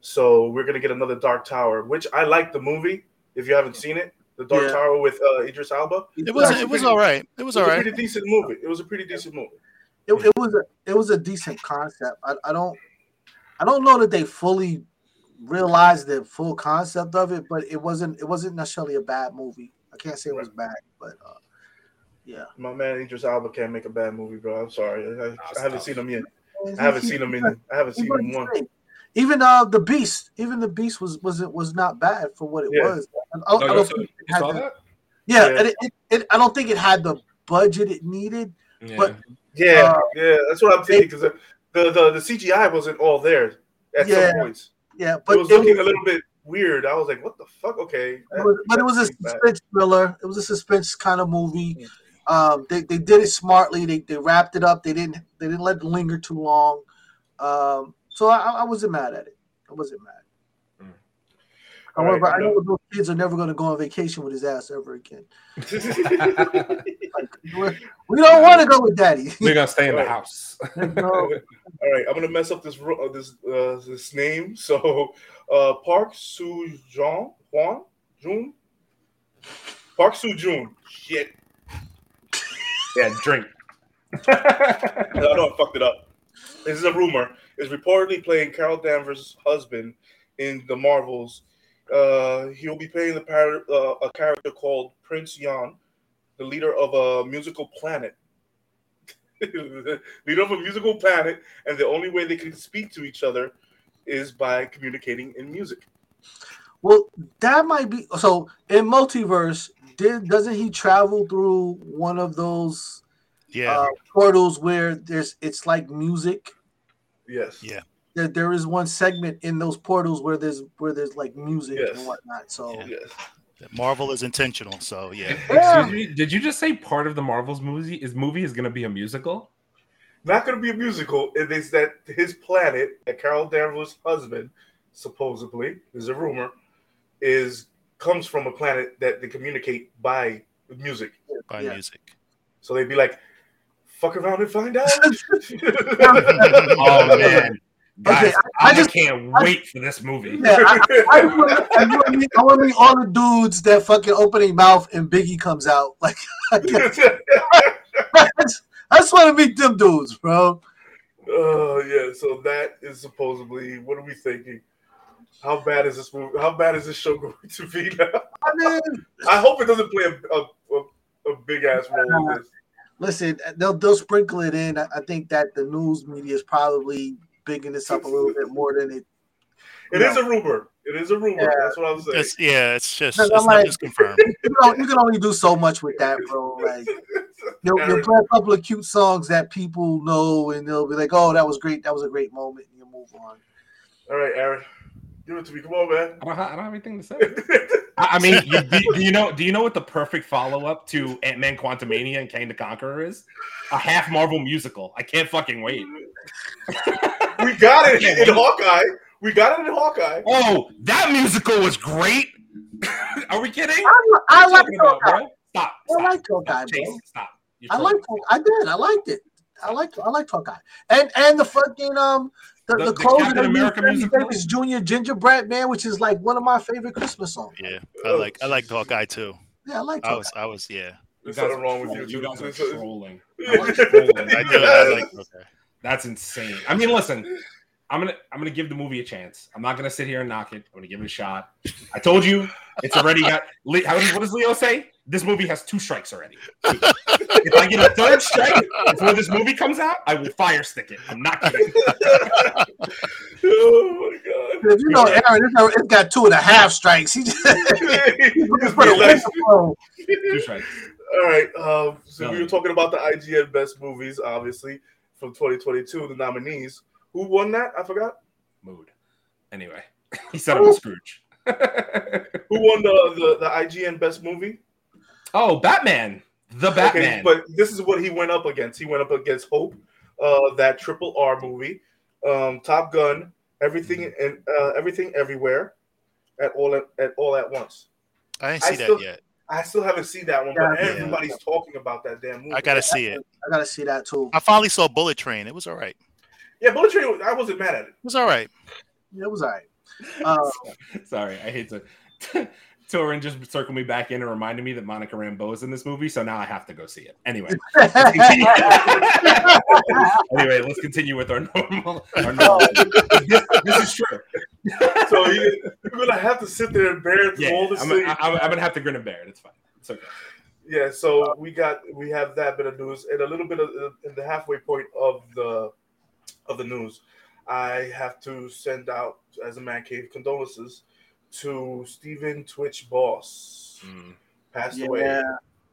So we're going to get another Dark Tower, which I like the movie. If you haven't seen it, The Dark Yeah. Tower with uh, Idris Elba. It was it was all right. It was It all was a right. pretty decent movie. It was a pretty decent movie. it, it was a it was a decent concept. I, I don't I don't know that they fully realized the full concept of it, but it wasn't it wasn't necessarily a bad movie. I can't say it was bad, but uh, yeah. My man Idris Elba can't make a bad movie, bro. I'm sorry. I, I haven't seen him yet. I haven't seen him in. I haven't seen him one. Even uh the Beast, even the Beast was was it was not bad for what it Yeah. was. I, I Oh, don't you think it had the- that? Yeah, Yeah. and it, it, it, I don't think it had the budget it needed. Yeah. But Yeah, Uh, yeah, that's what I'm thinking because the, the, the the CGI wasn't all there at Yeah, some points. Yeah, But it was it looking was- a little bit weird. I was like, "What the fuck?" Okay, It was- but it was a suspense thriller. It was a suspense kind of movie. Um, they, they did it smartly. They, they wrapped it up. They didn't they didn't let it linger too long. Um, so I, I wasn't mad at it. I wasn't mad. However, All right, I know those kids are never going to go on vacation with his ass ever again. Like, we're- don't want to go with daddy. We're gonna stay in the Right. house. No. All right, I'm gonna mess up this uh, this uh, this name. So, uh, Park Soo Jong Hwan Jun Park Soo Jun. Shit, Yeah, drink. I know I fucked it up. This is a rumor. Is reportedly playing Carol Danvers' husband in the Marvels. Uh, he'll be playing the par- uh, a character called Prince Yan, the leader of a musical planet. leader of a musical planet, and the only way they can speak to each other is by communicating in music. Well, that might be so. In multiverse, did doesn't he travel through one of those Yeah. uh, portals where there's it's like music? Yes. Yeah. There, there is one segment in those portals where there's where there's like music Yes. and whatnot. So Yeah. Yes. Marvel is intentional, so yeah. Yeah. Excuse me. Did you just say part of the Marvels movie is movie is gonna be a musical? Not going to be a musical. It is that his planet, that Carol Danvers' husband, supposedly, is a rumor, is comes from a planet that they communicate by music. By Yeah. music. So they'd be like, "Fuck around and find out." Oh man, guys, Okay, I, I just- can't wait for this movie. yeah, I, I, I, want, I, to meet, I want to meet all the dudes that fucking opening mouth and Biggie comes out. Like, I, just, I just want to meet them dudes, bro. Oh yeah, so that is supposedly. What are we thinking? How bad is this movie? How bad is this show going to be now? I mean, I hope it doesn't play a a, a, a big ass role in this. listen, they'll they'll sprinkle it in. I, I think that the news media is probably bigging this up a little bit more than it. It is a rumor. It is a rumor. Yeah. That's what I'm saying. It's, yeah, it's just it's I'm not like- just confirmed. You, know, you can only do so much with that, bro. Like, you'll, you'll play a couple of cute songs that people know, and they'll be like, "Oh, that was great. That was a great moment," and you move on. All right, Aaron, give it to me. Come on, man. I don't, have, I don't have anything to say. I, I mean, you, do, do you know? Do you know what the perfect follow up to Ant Man Quantumania and Kang the Conqueror is? A half Marvel musical. I can't fucking wait. we got it in Hawkeye. We got it in Hawkeye. Oh, that musical was great. Are we kidding? I, What I like talking about, Hawkeye. bro? Stop. I like Hawkeye, Chase, stop. I trolling. like. I did. I liked it. I liked. I liked Hawkeye, and and the fucking um the, The- the, the closing Captain of America Sammy musical? Davis Jr. Gingerbread Man, which is like one of my favorite Christmas songs. Yeah, I like I like Hawkeye too. Yeah, I like I Hawkeye. was I was yeah. You There's guys something are wrong with trolling. you. You guys are trolling. Yeah. You guys are trolling. I do I like Hawkeye. That's insane. I mean, listen, I'm gonna I'm gonna give the movie a chance. I'm not gonna sit here and knock it. I'm gonna give it a shot. I told you it's already got. Le- How, what does Leo say? This movie has two strikes already. If I get a third strike before this movie comes out, I will fire stick it. I'm not kidding. oh my god. If you know Aaron, it's, it's got two and a half strikes. He just, he Just put a like- whistle. Two strikes. All right. Um, so we were talking about the IGN best movies, obviously from 2022. The nominees. Who won that? I forgot. Mood. Anyway, he said I'm Scrooge. Who won the, the the IGN best movie? oh, Batman. The Batman. Okay, but this is what he went up against. He went up against Hope, uh, that Triple R movie, um, Top Gun, everything and uh, everything everywhere, at all at, at all at once. I didn't I see that still- yet. I still haven't seen that one, but yeah. everybody's talking about that damn movie. I gotta see it. I gotta see that too. I finally saw Bullet Train. It was all right. Yeah, Bullet Train. I wasn't mad at it. It was all right. Yeah, it was alright. Uh, Sorry, I hate to. Torin just circled me back in and reminded me that Monica Rambeau is in this movie, so now I have to go see it. Anyway, let's continue. anyway, let's continue with our normal. Our normal. this, this is true. So you, you're gonna have to sit there and bear it Yeah, all this I'm, thing. I'm, I'm gonna have to grin and bear it. It's fine. It's okay. Yeah, so we got we have that bit of news and a little bit of uh, in the halfway point of the of the news. I have to send out as a man cave condolences to Stephen Twitch Boss. Mm. Passed away.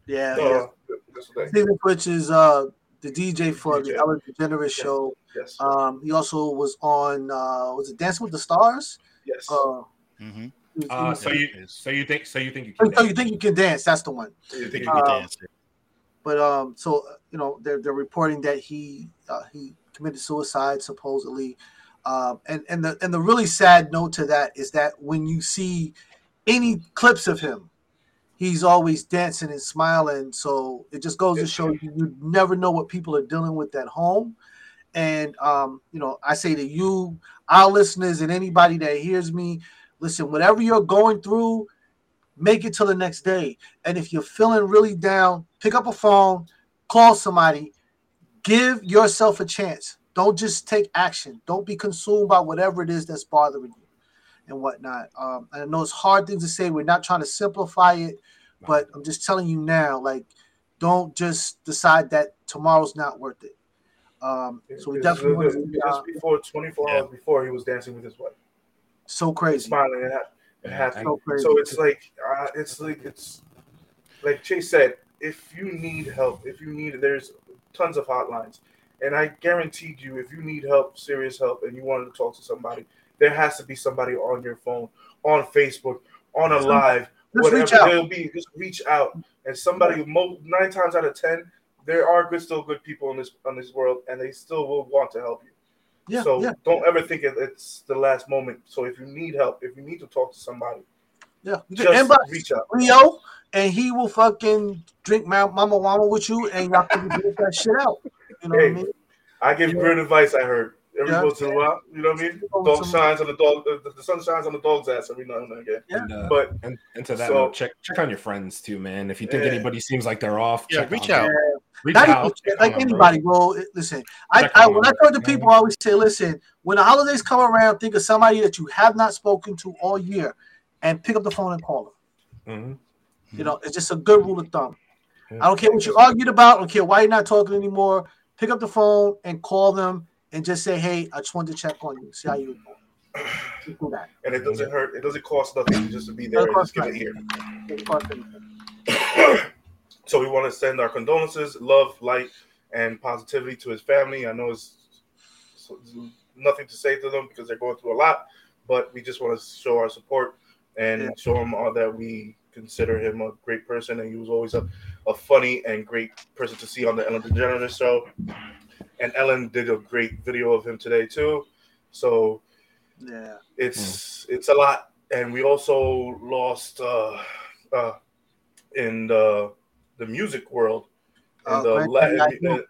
yeah, yeah. Uh, Stephen Twitch is uh, the DJ for DJ. the Ellen DeGeneres yes. show. Yes. Um, he also was on uh, was it Dancing with the Stars? Yes. Uh, mm-hmm. Uh, so you so you think so you think you can so you think you can dance? That's the one. you think you can uh, dance? But um, so you know they're they're reporting that he uh, he committed suicide supposedly, um, and and the and the really sad note to that is that when you see any clips of him, he's always dancing and smiling. So it just goes to show you you never know what people are dealing with at home. And um, you know, I say to you, our listeners, and anybody that hears me, listen, whatever you're going through, make it till the next day. And if you're feeling really down, pick up a phone, call somebody, give yourself a chance. Don't just take action. Don't be consumed by whatever it is that's bothering you and whatnot. Um, I know it's hard things to say. We're not trying to simplify it, but I'm just telling you now, like, don't just decide that tomorrow's not worth it. Um, so we definitely just, just before 24 yeah. hours before he was dancing with his wife. So crazy, smiling and it happened. So, so, it's like uh, it's like it's like Chase said. If you need help, if you need, there's tons of hotlines, and I guaranteed you, if you need help, serious help, and you wanted to talk to somebody, there has to be somebody on your phone, on Facebook, on a live, just whatever it'll be. Just reach out, and somebody nine times out of ten, there are good, still good people in this on this world, and they still will want to help you. Yeah, so yeah. don't ever think it's the last moment. So if you need help, if you need to talk to somebody, yeah, just inbox reach out. Leo, and he will fucking drink mama mama with you, and y'all can get that shit out. You know hey, what I mean? I give yeah. great advice. I heard. Every yeah. once in a while, you know what I mean. Dog shines on the dog. The, the, sun shines on the dog's ass every now and again. Yeah. And, uh, but and, and to that, so, note, check check on your friends too, man. If you think yeah. anybody seems like they're off, yeah, reach out. Reach Not out. Even, like anybody, bro. bro. Listen, I, I when I talk to people, I always say, listen, when the holidays come around, think of somebody that you have not spoken to all year, and pick up the phone and call them. Mm-hmm. You know, it's just a good rule of thumb. Yeah. I don't care what you argued about. I don't care why you're not talking anymore. Pick up the phone and call them and just say, "Hey, I just wanted to check on you, see how you doing." Do that. And it doesn't hurt. It doesn't cost nothing just to be there and just give it here. so we want to send our condolences, love, light, and positivity to his family. I know it's, it's nothing to say to them because they're going through a lot, but we just want to show our support and yeah. show them all that we consider him a great person, and he was always a, a funny and great person to see on the Ellen DeGeneres show and Ellen did a great video of him today too. So yeah, it's it's a lot, and we also lost uh, uh, in the the music world, in oh, the Latin, the,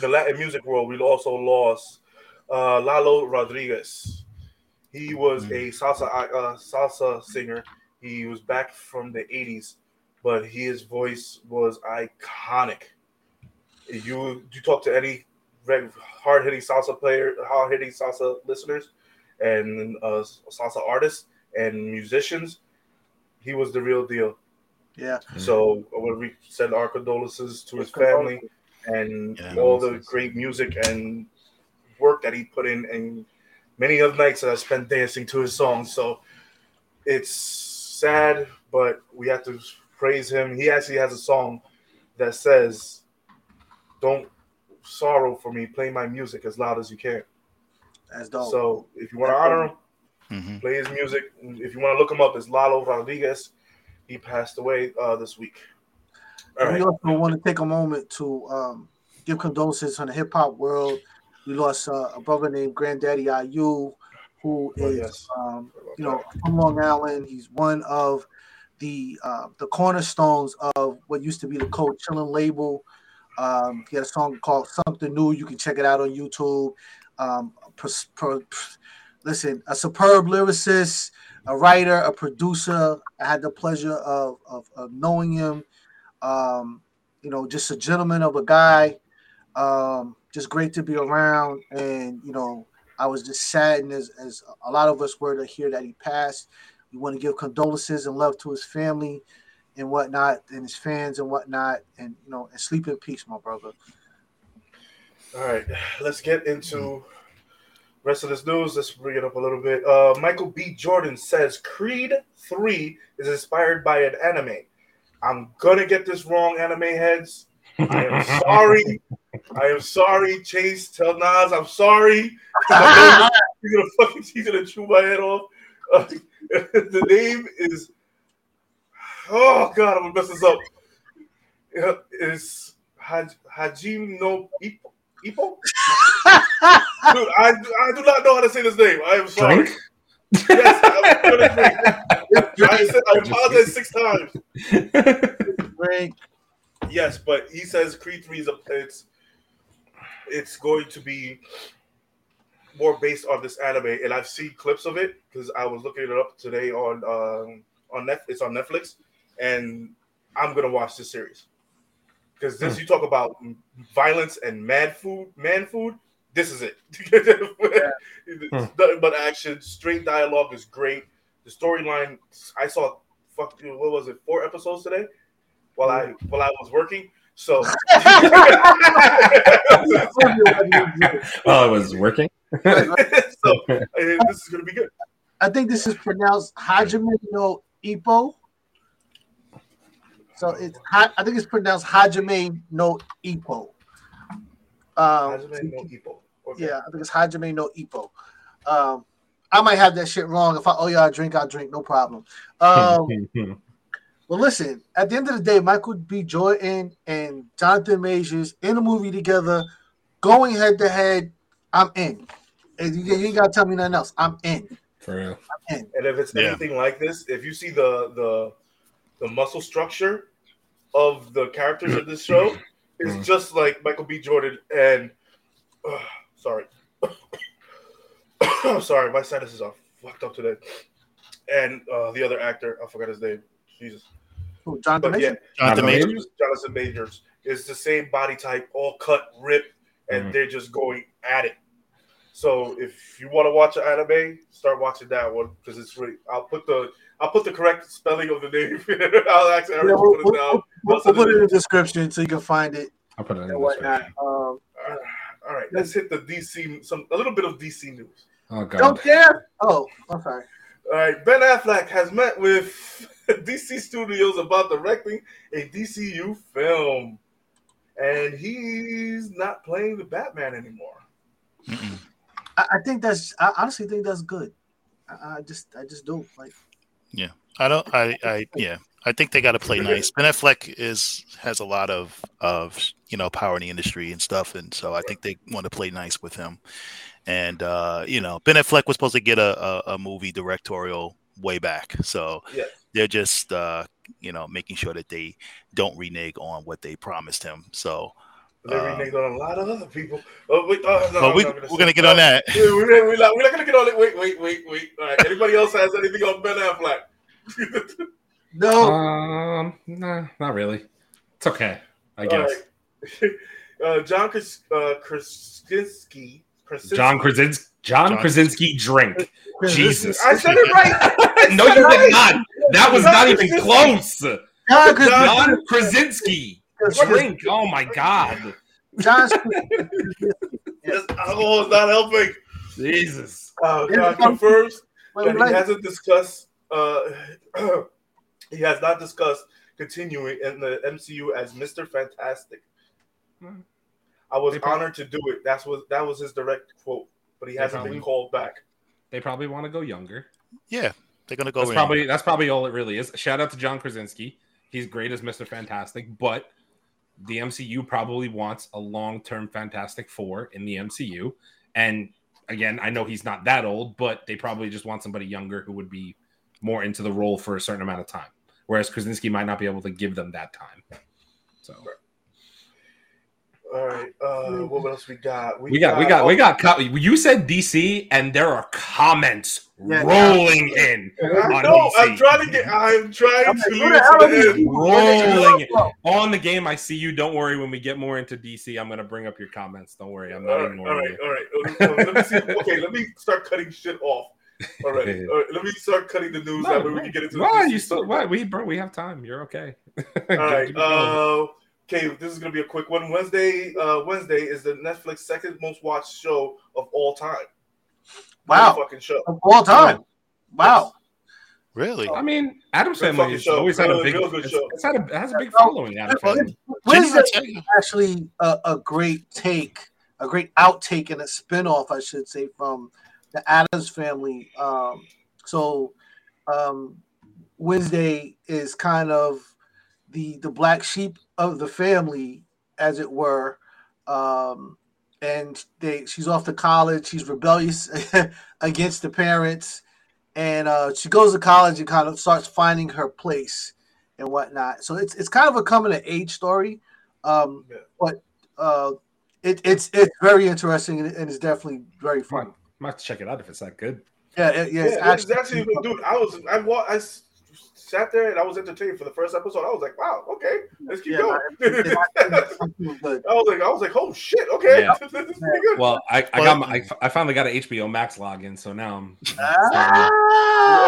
the Latin music world. We also lost uh, Lalo Rodriguez. He was mm. a salsa uh, salsa singer. He was back from the '80s, but his voice was iconic you you talk to any hard hitting salsa player, hard hitting salsa listeners, and uh, salsa artists and musicians, he was the real deal. Yeah. So I want to send our condolences to his family and yeah, all the great music and work that he put in, and many of the nights that I spent dancing to his songs. So it's sad, but we have to praise him. He actually has a song that says don't sorrow for me. Play my music as loud as you can. That's dope. So if you want to honor him, mm-hmm. play his music. If you want to look him up, it's Lalo Rodriguez. He passed away uh, this week. All we right. also want to take a moment to um, give condolences on the hip hop world. We lost uh, a brother named Granddaddy IU, who is, oh, yes. um, you know, from Long Island. He's one of the uh, the cornerstones of what used to be the Cold Chillin label. Um, he had a song called Something New. You can check it out on YouTube. Um, per, per, listen, a superb lyricist, a writer, a producer. I had the pleasure of, of, of knowing him. Um, you know, just a gentleman of a guy. Um, just great to be around. And, you know, I was just saddened as, as a lot of us were to hear that he passed. We want to give condolences and love to his family and whatnot, and his fans and whatnot, and you know, and sleep in peace, my brother. All right, let's get into rest of this news. Let's bring it up a little bit. Uh, Michael B. Jordan says Creed 3 is inspired by an anime. I'm gonna get this wrong, anime heads. I am sorry. I am sorry, Chase. Tell Nas I'm sorry. He's gonna fucking he's gonna chew my head off. Uh, the name is oh god, I'm gonna mess this up. Yeah, It's Haj, Hajim no Ippo. Ippo? Dude, I, I do not know how to say this name. I am sorry. Drink? Yes, I'm gonna drink. I, said, I apologize six times. Drink. Yes, but he says Creed Three is a it's it's going to be more based on this anime, and I've seen clips of it because I was looking it up today on um, on Net. It's on Netflix, and I'm gonna watch this series because this you talk about violence and mad food, man food. This is it. It's nothing but action. Straight dialogue is great. The storyline. I saw. Fuck. What was it? Four episodes today while I while I was working. So Oh, it was working. So uh, this is gonna be good. I think this is pronounced Hajime no Ippo. So it's I think it's pronounced Hajime no Ippo. Um, Hajime no Ippo. Okay. yeah, I think it's Hajime no Ippo. Um, I might have that shit wrong. If I owe y'all a drink, I'll drink, no problem. Um, well, listen, at the end of the day, Michael B. Jordan and Jonathan Majors in a movie together, going head to head. I'm in. And you, you ain't gotta tell me nothing else. I'm in. For real. I'm in. And if it's Yeah. anything like this, if you see the the the muscle structure of the characters of this show, it's Mhm. just like Michael B. Jordan and uh, sorry, I'm sorry, my sinuses are fucked up today. And uh, the other actor, I forgot his name. Jesus, Who, Jonathan but yeah, Majors? Jonathan Majors? Majors. Jonathan Majors is the same body type, all cut, ripped, and Mhm. they're just going at it. So if you want to watch an anime, start watching that one because it's really. I'll put the I'll put the correct spelling of the name. I'll ask Yeah, Eric we'll, to put it we'll- down. we'll- we'll put it in the description so you can find it I'll put it in the description. Um, Uh, All right, let's hit the DC some a little bit of DC news. Oh god. don't care. Oh, I'm sorry. All right, Ben Affleck has met with DC Studios about directing a DCU film, and he's not playing the Batman anymore. Mm-mm. I, I think that's. I honestly think that's good. I, I just, I just don't Like, Yeah, I don't. I. I. Yeah. I think they got to play nice. Ben Affleck is has a lot of of you know power in the industry and stuff, and so I think they want to play nice with him. And uh, you know, Ben Affleck was supposed to get a, a, a movie directorial way back, so Yeah. they're just uh, you know making sure that they don't renege on what they promised him. So, They Uh, reneged on a lot of other people. Oh, wait, oh, no, but I'm we not we're gonna get on that. Yeah, We're, we're, not, we're not gonna get on it. Wait, wait, wait, wait. All right. Anybody else has anything on Ben Affleck? no, Um, nah, not really. It's okay. I All guess. right. uh, John Kras- uh, Krasinski. Krasinski. John Krasinski. John John- Krasinski drink. Jesus. I said it right. no, you did not. That was John not even Krasinski. close. John, Chris- John Krasinski. Chris- Drink. Oh my god. John, This alcohol is not helping. Jesus. Uh, John confirms Wait, that he wait, hasn't discussed. Uh, he has not discussed continuing in the MCU as Mister Fantastic. I was They honored to do it. That's what that was his direct quote, but he hasn't probably- been called back. They probably want to go younger. Yeah, they're gonna go. That's in. probably that's probably all it really is. Shout out to John Krasinski. He's great as Mr. Fantastic, but the MCU probably wants a long-term Fantastic Four in the MCU. And again, I know he's not that old, but they probably just want somebody younger who would be more into the role for a certain amount of time. Whereas Krasinski might not be able to give them that time. So All right. Uh, what else we got? we got we got we got co- you said DC and there are comments Yeah. rolling in I on know. I'm trying to get. I'm trying I'm to like, who the hell are these the end. people? Rolling. On the game. I see you. Don't worry. When we get more into DC, I'm gonna bring up your comments. Don't worry. I'm not All right, ignoring all right, you. all right. Uh, uh, let me see. Okay, let me start cutting shit off. All right, all right let me start cutting the news. that way we can get into. the Why you still? stuff. Why we bro? We have time. You're okay. All right. Keep. Uh, okay, this is gonna be a quick one. Wednesday. Uh, Wednesday is the Netflix second most watched show of all time. Wow. Fucking show. of all time. Wow. Really? I mean, Addams Good family has show. always had a big. real good It's, show. it's had a, it has a big following. Adam's Wednesday is actually a, a great take, a great outtake and a spinoff, I should say, from the Addams family. Um, so um, Wednesday is kind of the the black sheep of the family, as it were. Um, and they she's off to college. She's rebellious against the parents, and uh, she goes to college and kind of starts finding her place and whatnot. So it's it's kind of a coming of age story, um, Yeah. but uh, it, it's it's very interesting and, it's definitely very fun. I might have to check it out if it's that good. Yeah, it- yeah, Yeah, it's it's actually, dude. I was, I, I sat there and I was entertained for the first episode. I was like, wow, okay, let's keep Yeah, going. it- it- I was like, I was like, oh shit, okay, Yeah. this is pretty good. Well, I, I got my, I, I finally got an HBO Max login, so now I'm. Ah!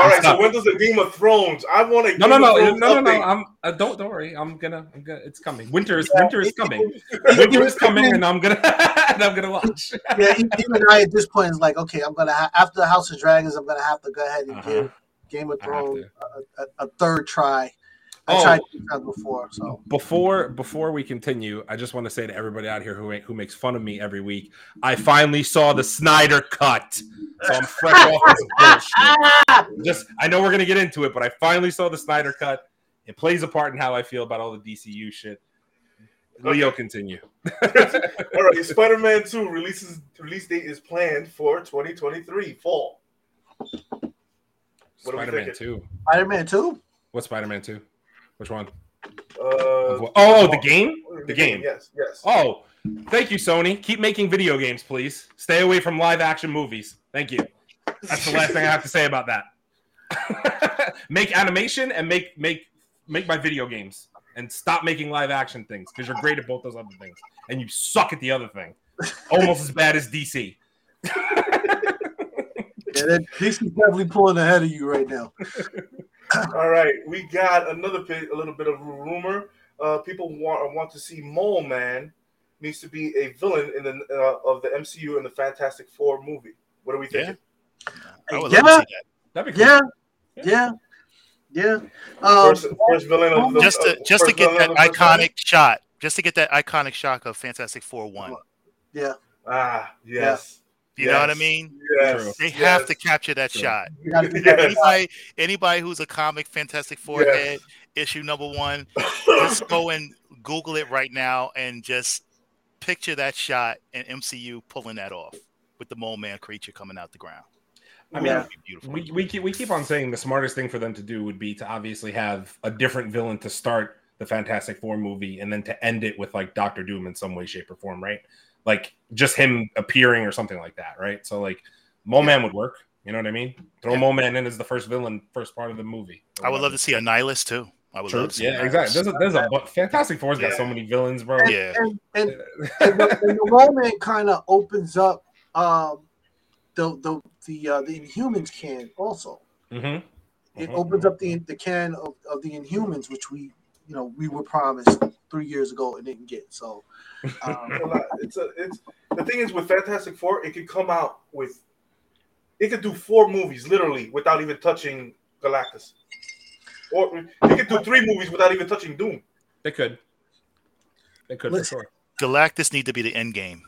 All right, so when does the Game of Thrones? I want to. No, no, no, no, no, no. I'm. Uh, don't, don't worry. I'm gonna. I'm gonna. It's coming. Winter is. Winter is coming. Winter is coming, and I'm gonna. and I'm gonna watch. yeah, even I at this point is like, okay, I'm gonna ha- after the House of Dragons, I'm gonna have to go ahead and Uh-huh. give Game of Thrones a, a, a third try. I Oh. tried two times before, so Before before we continue, I just want to say to everybody out here who who makes fun of me every week, I finally saw the Snyder cut, so I'm fresh off this bullshit. Just I know we're gonna get into it, but I finally saw the Snyder cut. It plays a part in how I feel about all the DCU shit. Leo, continue. All right, Spider-Man Two releases release date is planned for 2023 fall. What Spider-Man? Two. Spider-Man Two. What's Spider-Man Two? Which one? Uh, Oh, oh, the game. The game. Yes, yes. Oh, thank you, Sony. Keep making video games, please. Stay away from live action movies. Thank you. That's the last thing I have to say about that. make animation and make make make my video games and stop making live action things because you're great at both those other things and you suck at the other thing. Almost as bad as DC. Yeah, that, this is definitely pulling ahead of you right now. All right, we got another bit, a little bit of rumor. Uh, people want want to see Mole Man needs to be a villain in the uh, of the MCU in the Fantastic Four movie. What are we thinking? I would Yeah. love to see that. That'd be cool. Yeah, yeah, yeah. Um, First, first villain of the Just to uh, just to get that of movie? iconic shot. Just to get that iconic shot of Fantastic Four one. yeah, Ah, yes. You know what I mean? Yes. True. They have yes. to capture that True. shot. you gotta do Yes. Anybody, anybody who's a comic Fantastic Four Yes. issue number one, just go and Google it right now and just picture that shot and MCU pulling that off with the mole man creature coming out the ground. I mean, Yeah. That'd be beautiful. we, we keep we keep on saying the smartest thing for them to do would be to obviously have a different villain to start the Fantastic Four movie and then to end it with like Doctor Doom in some way, shape, or form, right? Like just him appearing or something like that, right? So like Mole Man would work. You know what I mean? Throw Yeah. Mole Man in as the first villain, first part of the movie. I would love to see Annihilus too. I would True. love to see. Yeah, exactly. There's a, there's a but Fantastic Four's got so many villains, bro. And, Yeah. and, and, and the, and the moment kind of opens up um, the the the uh, the Inhumans can also. Mhm. It Mhm. opens up the the can of, of the Inhumans, which we you know we were promised three years ago and didn't get. So um, uh, it's a, it's the thing is with Fantastic Four, it could come out with, it could do four movies literally without even touching Galactus, or it could do three movies without even touching Doom. They could. They could for sure. Galactus need to be the end game.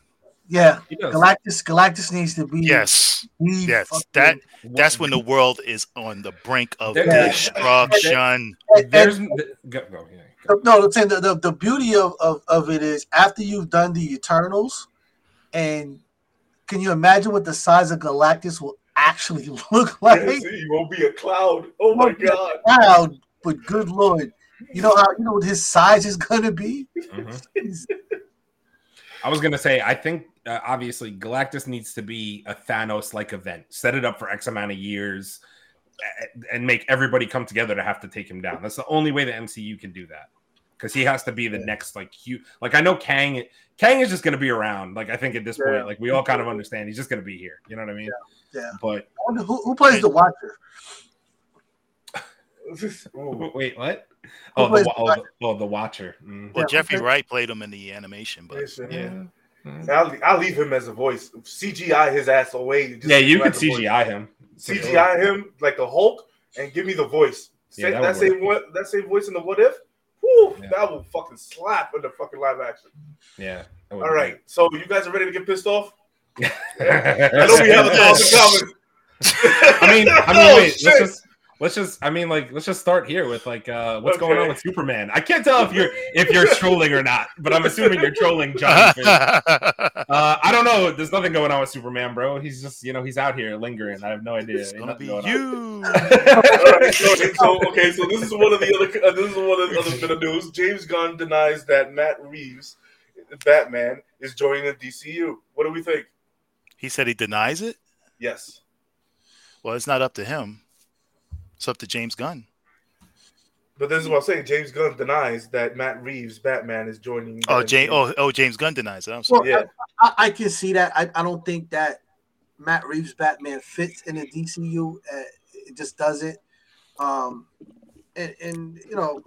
yeah, Galactus Galactus needs to be Yes, the yes. fucking- That that's when the world is on the brink of There- destruction. and- There's and- go, go, yeah, go. No, I'm saying the, the, the beauty of, of, of it is after you've done the Eternals, and can you imagine what the size of Galactus will actually look like? Yes, he won't be a cloud. Oh my god! Wow, but good lord, you know how you know what his size is gonna be? Mhm. I was gonna say, I think uh, obviously Galactus needs to be a Thanos-like event. Set it up for X amount of years, and make everybody come together to have to take him down. That's the only way the MCU can do that, because he has to be the next like huge. Like I know Kang, Kang is just gonna be around. Like I think at this Yeah. point, like we all kind of understand, he's just gonna be here. You know what I mean? Yeah. But I who, who plays the Watcher? Ooh. wait, what? Who Oh, the, the oh, Watcher? the, oh, the Watcher. Mm. Well, Yeah, Jeffrey. Wright played him in the animation, but Listen, yeah. Mm. I'll, I'll leave him as a voice. CGI his ass away. just Yeah, you could as voice. CGI him. CGI him like the Hulk. and give me the voice. Yeah, Say, that that, same what that same voice in the what if. Whew, Yeah. That will fucking slap in the fucking live action. Yeah. All right, so you guys are ready to get pissed off? I know we have a thousand comments. I mean, I mean, Oh, wait. Let's just let's just. I mean, like, let's just start here with like, uh, what's going on with Superman? I can't tell if you're if you're trolling or not, but I'm assuming you're trolling John. Uh, I don't know. There's nothing going on with Superman, bro. He's just, you know, he's out here lingering. I have no idea. it's gonna be going you. All right, so, so okay, so this is one of the other. Uh, this is one of the other bit of news. James Gunn denies that Matt Reeves, Batman, is joining the DCU. What do we think? He said he denies it. Yes. Well, it's not up to him. It's up to James Gunn. But this is what I'm saying. James Gunn denies that Matt Reeves Batman is joining. the Oh, James. Oh, oh, James Gunn denies it. I'm sorry. Well, Yeah. I, I, I can see that. I, I don't think that Matt Reeves Batman fits in the DCU. Uh, it just doesn't. Um, and, and you know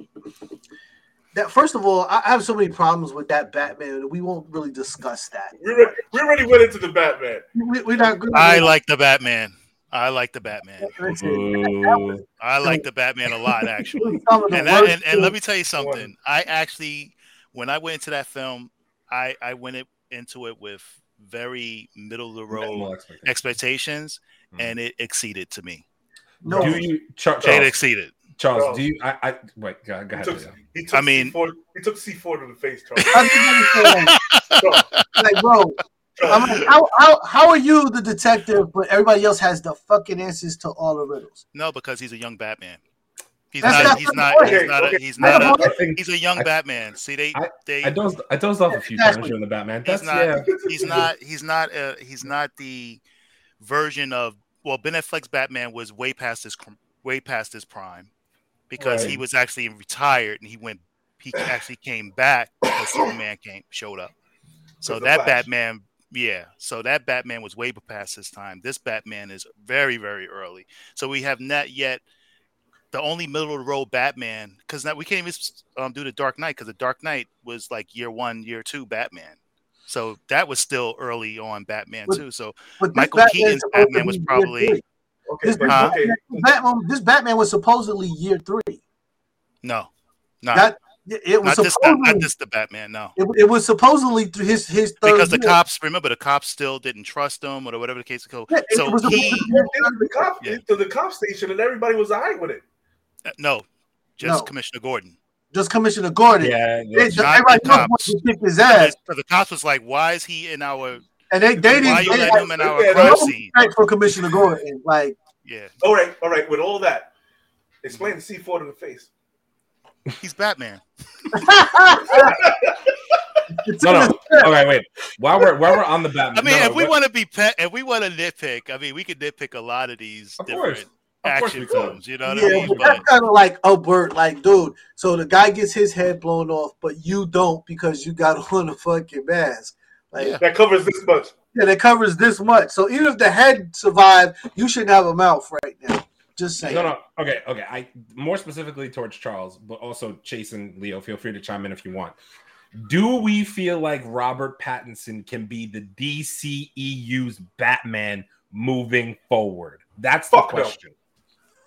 that first of all, I, I have so many problems with that Batman. We won't really discuss that. we already, we already went into the Batman. We, we're not good. I like the Batman. I like the Batman. Ooh. I like the Batman a lot, actually. Some of the And, that, and, and let me tell you something. I actually, when I went into that film, I I went it, into it with very middle of the road expectations. expectations, Mhm. and it exceeded to me. no. Do you, Char- It exceeded. Charles, Charles. do you? I, I wait. Go, go He ahead. took, he took I mean- C4, he took C4 to the face, Charles. I think. Charles, like, bro, I'm like, how, how, how are you the detective, but everybody else has the fucking answers to all the riddles? No, because he's a young Batman. He's That's not. not He's not. point. He's not. A, he's okay. not. A, I think he's a young I- Batman. See, they. They. I dozed. I dozed off a few times during the Batman. he's That's not. yeah. He's not. He's not. Uh, he's not the version of. Well, Ben Affleck's Batman was way past his way past his prime because he was actually retired and he went. He actually came back because Superman came showed up. So that Batman, yeah. So that Batman was way past his time. This Batman is very very early. So we have not yet. The only middle of the road Batman, because now we can't even um, do the Dark Knight because the Dark Knight was like year one, year two Batman. So that was still early on Batman But- too. So Michael Batman's Keaton's Batman was probably- Okay, This, but, Huh? okay. Batman, this Batman was supposedly year three. no, not That it was not this, not, not this the Batman. No, it, it was supposedly his his third because the year. cops remember the cops still didn't trust him or whatever the case is. Yeah, it So was he supposed to be They his went to the cop Yeah. to the cop station and everybody was alright with it. uh, no, just No. Commissioner Gordon. just Commissioner Gordon. Yeah, yeah. just, everybody the knows cops. what to kick his ass, So the cops was like, "Why is he in our? and they they didn't. you They let him in our Yeah, crime no scene?" respect for Commissioner Gordon. Like Yeah, All right, all right. With all that, explain the C4 to the face. He's Batman. No, no. Okay, wait. While we're while we're on the Batman, I mean, no, no, if we want to be pet, if we want to nitpick, I mean, we could nitpick a lot of these Of different course. Of course we action could. films. You know what I Yeah, mean? but But that's kind of like a Albert, like, dude. So the guy gets his head blown off, but you don't because you got on a fucking mask. Like, Yeah. yeah. That covers this much. Yeah, that covers this much. So even if the head survived, you shouldn't have a mouth right now. Just saying. No, no. Okay, okay. I more specifically towards Charles, but also Chase and Leo. Feel free to chime in if you want. Do we feel like Robert Pattinson can be the DCEU's Batman moving forward? That's Fuck the no. question.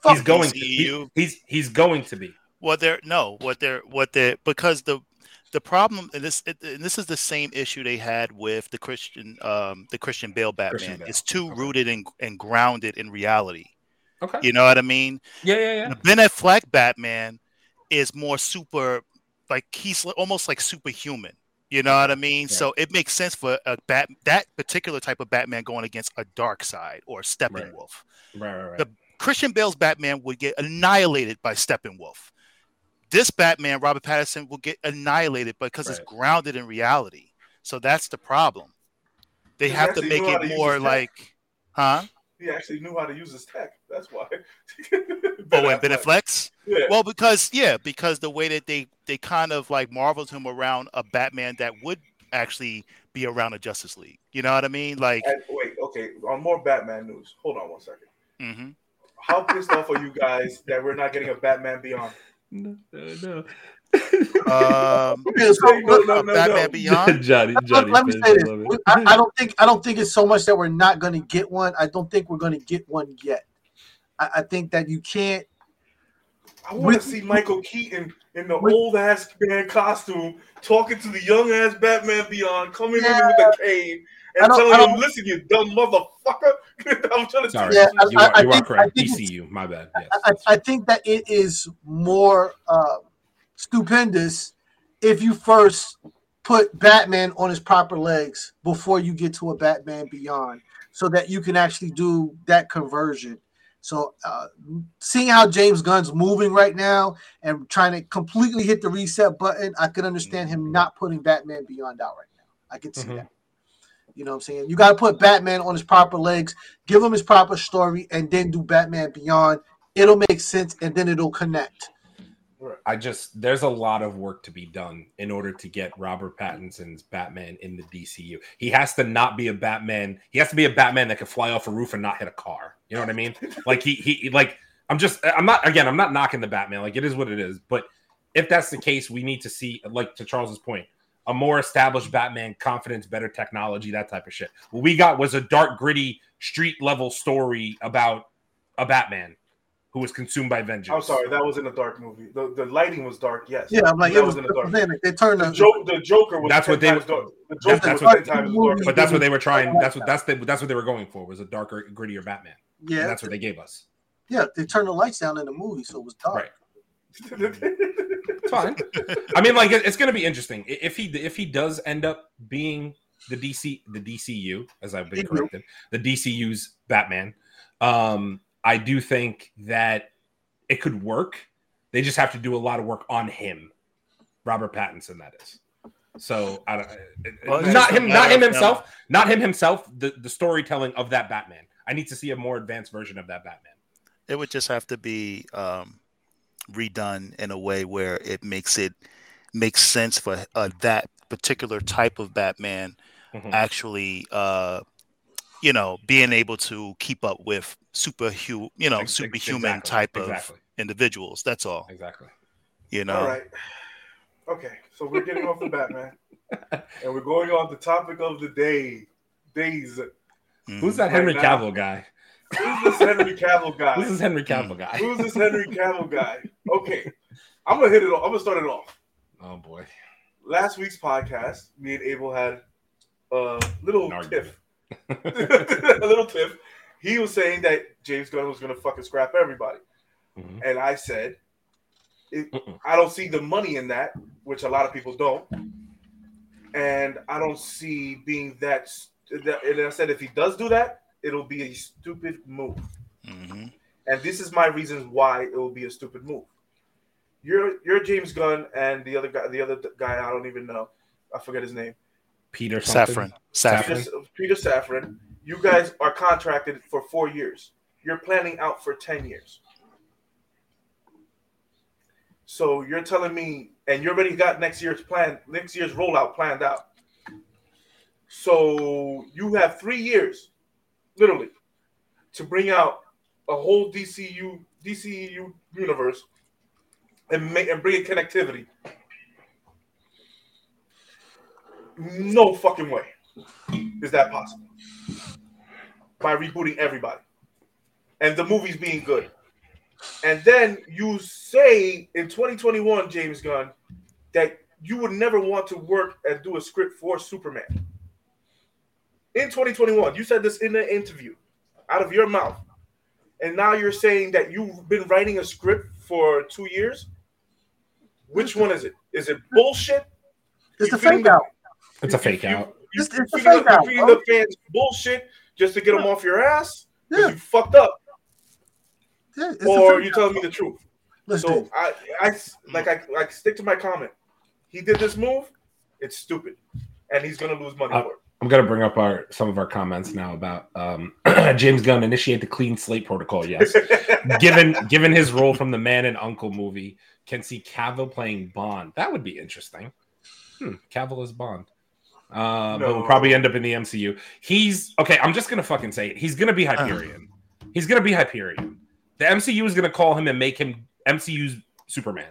Fuck he's going to. DCEU. he- he's he's going to be. what they're no, what they're what they because the the problem and this it, and this is the same issue they had with the Christian um the Christian Bale Batman. Christian Bale. It's too Okay. rooted and and grounded in reality. Okay. You know what I mean? Yeah, yeah, yeah. The Ben Affleck Batman is more super, like he's almost like superhuman. You know what I mean? Yeah. So it makes sense for a bat that particular type of Batman going against a Darkseid or Steppenwolf. Right, right, right. The- Christian Bale's Batman would get annihilated by Steppenwolf. This Batman, Robert Pattinson, will get annihilated because it's grounded in reality. So that's the problem. They have to make knew how to it more like, huh? He actually knew how to use his tech. That's why. Oh, and Ben Affleck's? Yeah. Well, because yeah, because the way that they they kind of like marveled him around a Batman that would actually be around a Justice League. You know what I mean? Like, And wait, okay. On more Batman news. Hold on one second. mhm. How pissed off are you guys that we're not getting a Batman Beyond? no, no, um, so No, no, no, Batman no. Beyond. Johnny, let, Johnny. let me say this: love We- it. I, I don't think I don't think it's so much that we're not going to get one. I don't think we're going to get one yet. I, I think that you can't I want to see Michael Keaton in the old ass man costume talking to the young ass Batman Beyond, coming yeah. in with a cane and telling him, "Listen, you dumb motherfucker." I'm trying to Sorry, yeah, you, I, are, I you think, are correct. DCU, my bad. Yes, I, I, think that it is more uh, stupendous if you first put Batman on his proper legs before you get to a Batman Beyond, so that you can actually do that conversion. So, uh, seeing how James Gunn's moving right now and trying to completely hit the reset button, I could understand him not putting Batman Beyond out right now. I can see mm-hmm. that. You know what I'm saying? You got to put Batman on his proper legs, give him his proper story, and then do Batman Beyond. It'll make sense and then it'll connect. I just there's a lot of work to be done in order to get Robert Pattinson's Batman in the DCU. He has to not be a Batman. He has to be a Batman that can fly off a roof and not hit a car. You know what I mean? like he he like I'm just I'm not again I'm not knocking the Batman. Like it is what it is. But if that's the case, we need to see like to Charles's point, a more established Batman, confidence, better technology, that type of shit. What we got was a dark, gritty, street level story about a Batman who was consumed by vengeance. I'm sorry, that was in a dark movie. The, the lighting was dark. Yes. Yeah, I'm like that it was, was in a dark. They turned the, the, jo- the Joker was. That's what they. Was dark. The Joker that's, was what, movie, But that's what they were trying. That's what that's the, that's what they were going for was a darker, grittier Batman. Yeah, and that's what they gave us. Yeah, they turned the lights down in the movie, so it was dark. Right. fine. I mean, like it's going to be interesting if he if he does end up being the DC the DCU as I've been corrected the DCU's Batman. Um, I do think that it could work. They just have to do a lot of work on him, Robert Pattinson. That is. So I don't, well, not him, not him himself, not him himself. The the storytelling of that Batman. I need to see a more advanced version of that Batman. It would just have to be um, redone in a way where it makes it makes sense for uh, that particular type of Batman mm-hmm. actually, uh, you know, being able to keep up with superhuman, you know, superhuman exactly. type of exactly. individuals. That's all. Exactly. You know. All right. Okay, so we're getting off the Batman, and we're going on the topic of the day. Days. Mm-hmm. Who's that Henry right Cavill guy? Who's this Henry Cavill guy? Who's this Henry Cavill guy? Who's this Henry Cavill guy? Okay, I'm gonna hit it. Off. I'm gonna start it off. Oh boy. Last week's podcast, me and Abel had a little tiff. a little tiff. He was saying that James Gunn was gonna fucking scrap everybody, mm-hmm. and I said, I don't see the money in that, which a lot of people don't, and I don't see being that. And I said if he does do that, it'll be a stupid move. Mm-hmm. And this is my reasons why it will be a stupid move. You're you're James Gunn and the other guy, the other guy I don't even know, I forget his name. Peter Saffron. Safran. Peter, Peter Safran. You guys are contracted for four years. You're planning out for ten years. So you're telling me, and you already got next year's plan, next year's rollout planned out. So you have three years literally, to bring out a whole DCU DCU universe and make and bring in connectivity. No fucking way is that possible by rebooting everybody and the movies being good. And then you say in 2021, James Gunn, that you would never want to work and do a script for Superman in 2021. You said this in an interview out of your mouth. And now you're saying that you've been writing a script for two years. Which one is it? Is it bullshit? It's a fake out. It's a fake out. You, it's, it's a fake out. Feeding the fans bullshit just to get them off your ass. Yeah. You fucked up. Yeah, or you telling me the truth. Listen. So I, I like I like stick to my comment. He did this move. It's stupid, and he's gonna lose money uh, for it. I'm gonna bring up our some of our comments now about um, James Gunn initiate the clean slate protocol. Yes, given given his role from the Man and Uncle movie, can see Cavill playing Bond. That would be interesting. Hmm, Cavill is Bond. Uh, no. But will probably end up in the MCU. He's okay. I'm just gonna fucking say it. He's gonna be Hyperion. Uh. He's gonna be Hyperion. The MCU is gonna call him and make him MCU's Superman.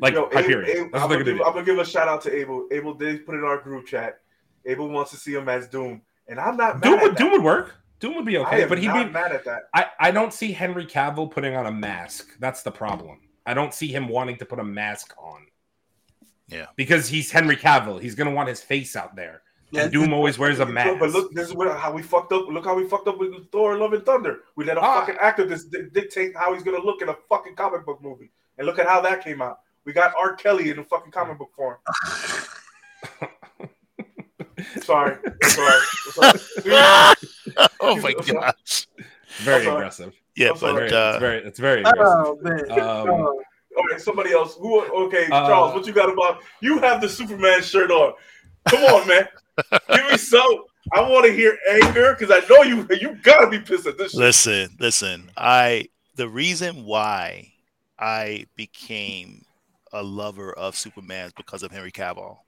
Like Yo, Hyperion. Abel, I'm, gonna give, I'm, gonna give, a shout out to Abel. Abel did put it in our group chat Abel wants to see him as Doom, and I'm not. Doom would Doom would work. Doom would be okay, but he'd be mad at that. I, I don't see Henry Cavill putting on a mask. That's the problem. I don't see him wanting to put a mask on. Yeah. Because he's Henry Cavill. He's gonna want his face out there. Yeah, and Doom always wears a mask. But look, this is what, how we fucked up. Look how we fucked up with Thor: Love and Thunder. We let a Ah. fucking actor dis- di- dictate how he's gonna look in a fucking comic book movie, and look at how that came out. We got R. Kelly in the fucking comic book form. sorry, sorry, sorry. oh my gosh. very aggressive. Yeah, I'm but Very, uh, it's very, it's very aggressive. Oh man. Um, Oh. All right, somebody else. Who? Okay, Uh, Charles, what you got about? You have the Superman shirt on. Come on, man. Give me some. I want to hear anger because I know you. You gotta be pissed at this. Shit. Listen, listen. I the reason why I became a lover of Superman is because of Henry Cavill.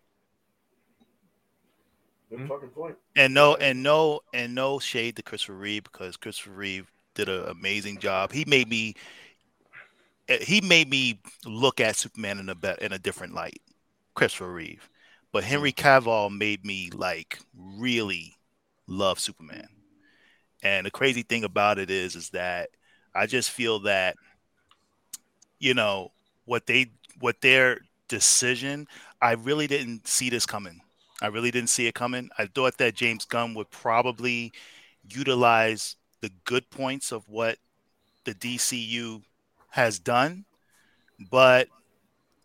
Good fucking point. And no, and no, and no shade to Christopher Reeve because Christopher Reeve did an amazing job. He made me, Eh, he made me look at Superman in a bet in a different light. Christopher Reeve, but Henry mm-hmm. Cavill made me like really love Superman. And the crazy thing about it is, is that I just feel that, you know, what they, what their decision, I really didn't see this coming. I really didn't see it coming. I thought that James Gunn would probably utilize the good points of what the DCU has done, but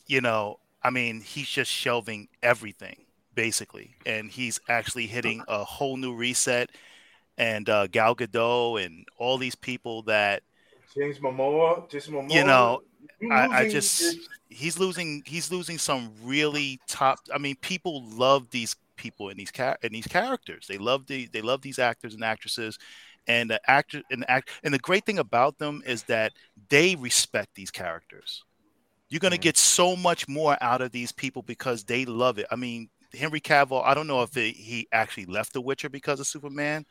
you know, I mean, he's just shelving everything basically, and he's actually hitting a whole new reset. And uh, Gal Gadot and all these people that James Momoa, Jason Momoa. You know, I, I just he's losing he's losing some really top I mean people love these people in these in these characters. They love the they love these actors and actresses and the actor and the act and the great thing about them is that they respect these characters. You're going to Mhm. get so much more out of these people because they love it. I mean, Henry Cavill, I don't know if it, he actually left The Witcher because of Superman.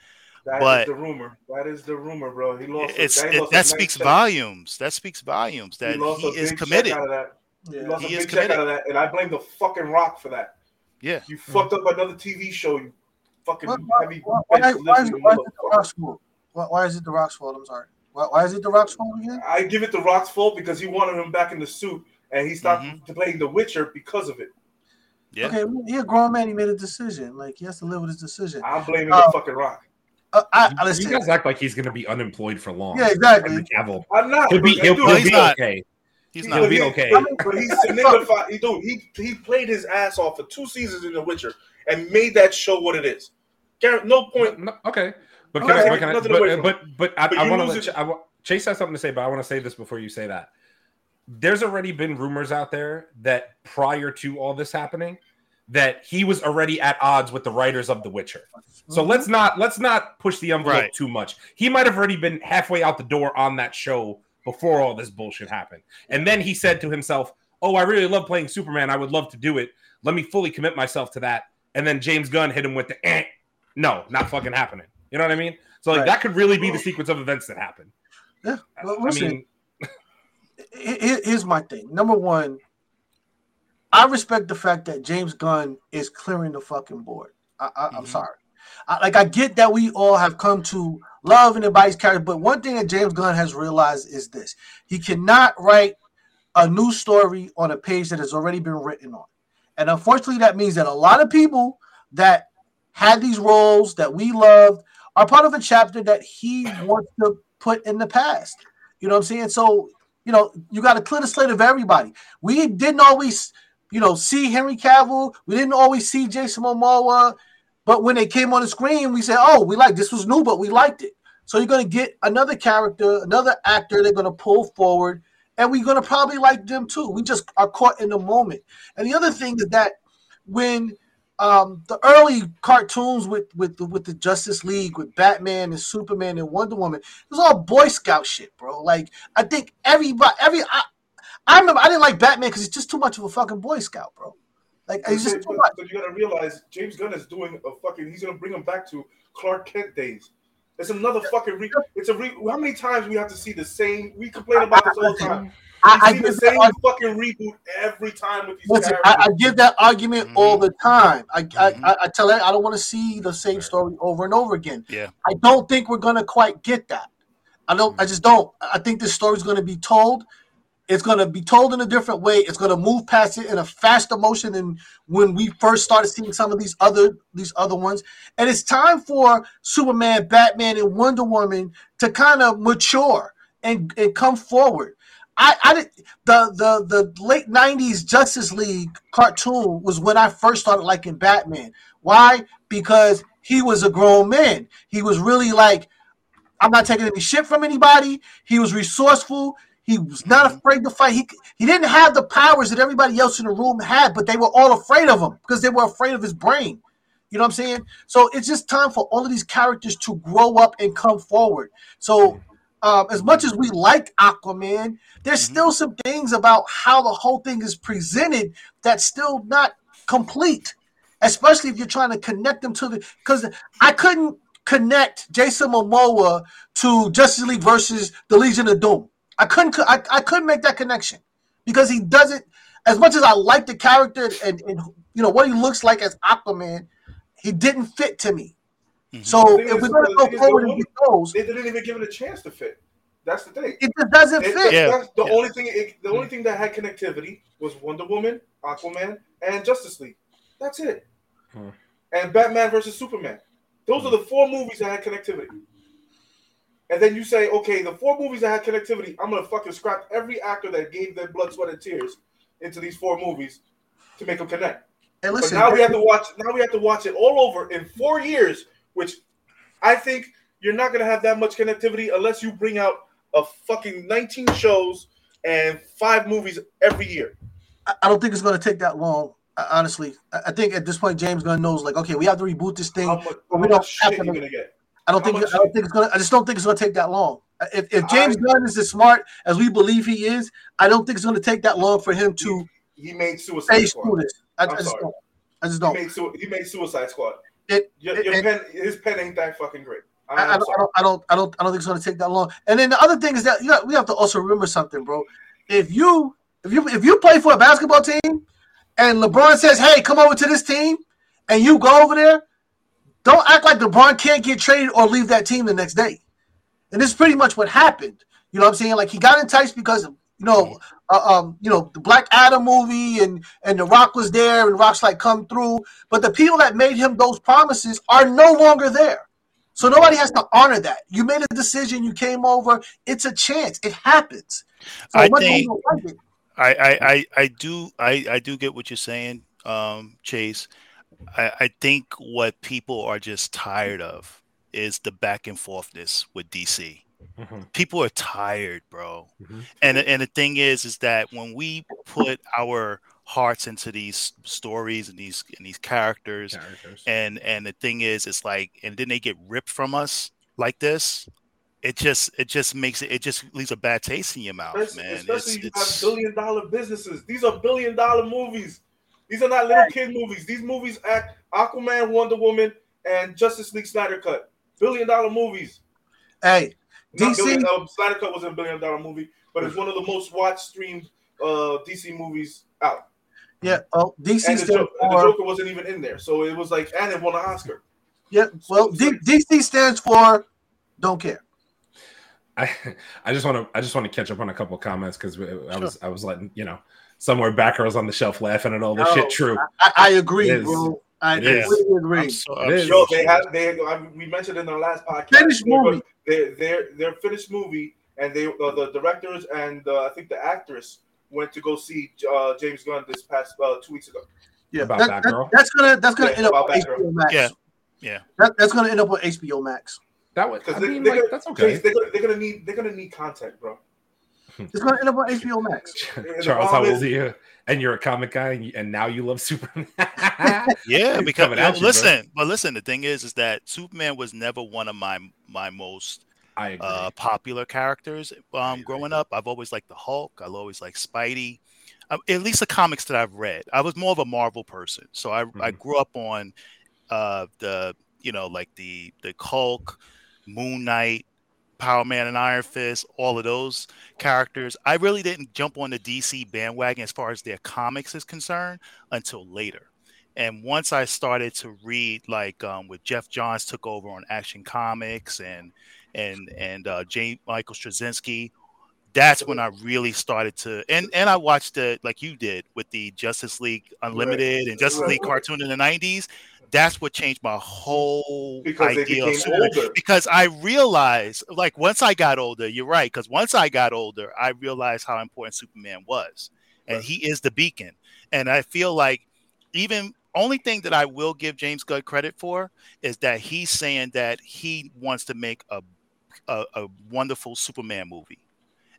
That is but- the rumor. That is the rumor, bro. He lost. It's he it, lost that nice speaks check. volumes. That speaks volumes He that lost he a is big check committed. Out of that. He lost He a is big check committed. out of that, and I blame the fucking Rock for that. Yeah. You fucked up another TV show. You fucking Why, why, heavy. why, why, bench why, is, lifting why is the motherfucker. Rock's? Why, why is it the Rock's fault? I'm sorry. Why, why is it the Rock's fault again? I give it the Rock's fault because he wanted him back in the suit, and he stopped Mhm. playing The Witcher because of it. Yeah. Okay, he a grown man. He made a decision. Like he has to live with his decision. I'm blaming Uh, the fucking Rock. Uh, I, I You guys act like he's going to be unemployed for long. Yeah, exactly. Henry Cavill. I'm not. He'll be, bro. he'll, Dude, he'll he's be not. okay. He's not He'll be okay. I mean, but he's signified. He dude, he he played his ass off for two seasons in The Witcher and made that show what it is. Gar- No point. No, okay, but can I? But, can I nothing but, but, but I, I want to lose let it- you, I, wa- Chase has something to say, but I want to say this before you say that. There's already been rumors out there that prior to all this happening, that he was already at odds with the writers of The Witcher. So Mhm. let's not let's not push the envelope Right. too much. He might have already been halfway out the door on that show before all this bullshit happened. And then he said to himself, "Oh, I really love playing Superman. I would love to do it. Let me fully commit myself to that." And then James Gunn hit him with the, eh, "No, not fucking happening." You know what I mean? So like Right. that could really be the sequence of events that happen. Yeah. Well, I mean, Here- here- here's my thing. Number one, I respect the fact that James Gunn is clearing the fucking board. I, I, I'm Mhm. sorry. I, like I get that we all have come to love and advise character, but one thing that James Gunn has realized is this: he cannot write a new story on a page that has already been written on, and unfortunately, that means that a lot of people that had these roles that we loved are part of a chapter that he wants to put in the past. You know what I'm saying? So you know, you got to clear the slate of everybody. We didn't always, you know, see Henry Cavill. We didn't always see Jason Momoa. But when they came on the screen, we said, "Oh, we like this was new, but we liked it." So you're gonna get another character, another actor. They're gonna pull forward, and we're gonna probably like them too. We just are caught in the moment. And the other thing is that when um, the early cartoons with with the, with the Justice League, with Batman and Superman and Wonder Woman, it was all Boy Scout shit, bro. Like I think everybody, every I, I remember I didn't like Batman because he's just too much of a fucking Boy Scout, bro. Like he's just too much. but you gotta realize James Gunn is doing a fucking. He's gonna bring him back to Clark Kent days. It's another fucking. Re, it's a. Re, how many times we have to see the same? We complain about this all the time. I, I give the that same arg- fucking reboot every time with these listen. I, I give that argument all the time. I, Mhm. I, I, I tell it I don't want to see the same story over and over again. Yeah. I don't think we're gonna quite get that. I don't. I just don't. I think this story's gonna be told, It's going to be told in a different way. It's going to move past it in a faster motion than when we first started seeing some of these other these other ones. And it's time for Superman, Batman, and Wonder Woman to kind of mature and, and come forward. I, I did the the the late '90s Justice League cartoon was when I first started liking Batman. Why? Because he was a grown man. He was really like, I'm not taking any shit from anybody. He was resourceful. He was not Mm-hmm. afraid to fight. He he didn't have the powers that everybody else in the room had, but they were all afraid of him because they were afraid of his brain. You know what I'm saying? So it's just time for all of these characters to grow up and come forward. So um, as much as we like Aquaman, there's Mhm. still some things about how the whole thing is presented that's still not complete. Especially if you're trying to connect them to the because I couldn't connect Jason Momoa to Justice League versus the Legion of Doom. I couldn't I, I couldn't make that connection because he doesn't as much as I like the character and, and you know what he looks like as Aquaman, he didn't fit to me. Mhm. So The thing if is- we're gonna go forward and get those, They didn't even give it a chance to fit. That's the thing. it just doesn't It- fit. Yeah. the Yeah. only thing. It, the only thing that had connectivity was Wonder Woman, Aquaman, and Justice League. That's it. Hmm. And Batman versus Superman. Those are the four movies that had connectivity. And then you say, okay, the four movies that had connectivity, I'm gonna fucking scrap every actor that gave their blood, sweat, and tears into these four movies to make them connect. And But listen, now we have to watch. Now we have to watch it all over in four years, which I think you're not gonna have that much connectivity unless you bring out a fucking 19 shows and five movies every year. I I don't think it's going to take that long. uh, Honestly, I I think at this point James Gunn knows like, okay, we have to reboot this thing. Much, we don't have to- gonna? I don't how think I don't think it's going. to I just don't think it's going to take that long. Uh, If, if James I- Gunn is as smart as we believe he is, I don't think it's going to take that long for him to He made Suicide Squad. I, I'm just don't. I just don't. made, su- he made Suicide Squad. It- your, it- your it- pen, his pen ain't that fucking great. I, I, don't, I don't, I don't, I don't, I don't think it's going to take that long. And then the other thing is that you got, we have to also remember something, bro. If you, if you, if you play for a basketball team, and LeBron says, "Hey, come over to this team," and you go over there, don't act like LeBron can't get traded or leave that team the next day. And this is pretty much what happened. You know what I'm saying? Like he got enticed because of, you know, uh, um, you know, the Black Adam movie and and The Rock was there and Rock's like come through, but the people that made him those promises are no longer there. So nobody has to honor that. You made a decision, you came over, it's a chance. It happens. So I think- like I, I, I, I do I, I do get what you're saying, um, Chase. I, I think what people are just tired of is the back and forthness with DC. Mhm. People are tired, bro. Mhm. And and the thing is, is that when we put our hearts into these stories and these and these characters, Characters. and and the thing is, it's like, and then they get ripped from us like this. It just it just makes it it just leaves a bad taste in your mouth, Especially, man. especially It's, you it's, have billion dollar businesses. These are billion dollar movies. These are not little kid movies. These movies act Aquaman, Wonder Woman, and Justice League Snyder Cut. Billion dollar movies. hey, Not DC billion, uh, Snyder Cut was a billion dollar movie, but it's one of the most watched streamed uh, DC movies out. yeah, oh, DC And the, stands jo- and the Joker wasn't even in there, so it was like, and it won an Oscar. yeah. Well, D- DC stands for don't care. I, I just want to I just want to catch up on a couple of comments because I was I was letting you know somewhere back I was on the shelf laughing at all this No, shit. True, I, I agree, bro. I It is. completely agree. I'm so, I'm Yo, they sorry. had they I, we mentioned in our last podcast. Finished they're movie. Their their their finished movie, and they uh, the directors and uh, I think the actress went to go see uh, James Gunn this past uh, two weeks ago. Yeah, About that, that that- girl? that's gonna that's gonna Yeah, end up about on that girl. HBO Max. Yeah. Yeah. That, that's gonna end up on HBO Max. that was Because they, mean they're like that's okay. They're, gonna, they're gonna need they're gonna need content, bro. It's gonna end up on HBO Max. Charles, how old are you? And you're a comic guy, and, you, and now you love Superman. Yeah, He's because coming at you, bro. listen, but listen, the thing is, is that Superman was never one of my my most I agree. uh, popular characters um, agree. growing up. I've always liked the Hulk. I've always liked Spidey. Um, at least the comics that I've read. I was more of a Marvel person, so I, I Mhm. grew up on uh, the you know like the the Hulk, Moon Knight, Power Man, and Iron Fist. All of those characters. I really didn't jump on the DC bandwagon as far as their comics is concerned until later. And once I started to read, like um, with Geoff Johns took over on Action Comics and and and uh, J. Michael Straczynski, that's when I really started to and and I watched it like you did with the Justice League Unlimited right. and Justice right. League cartoon in the 90s. That's what changed my whole because idea of Superman. Because I realized, like, once I got older, you're right. Because once I got older, I realized how important Superman was, and right. he is the beacon. And I feel like even only thing that I will give James Gunn credit for is that he's saying that he wants to make a a, a wonderful Superman movie.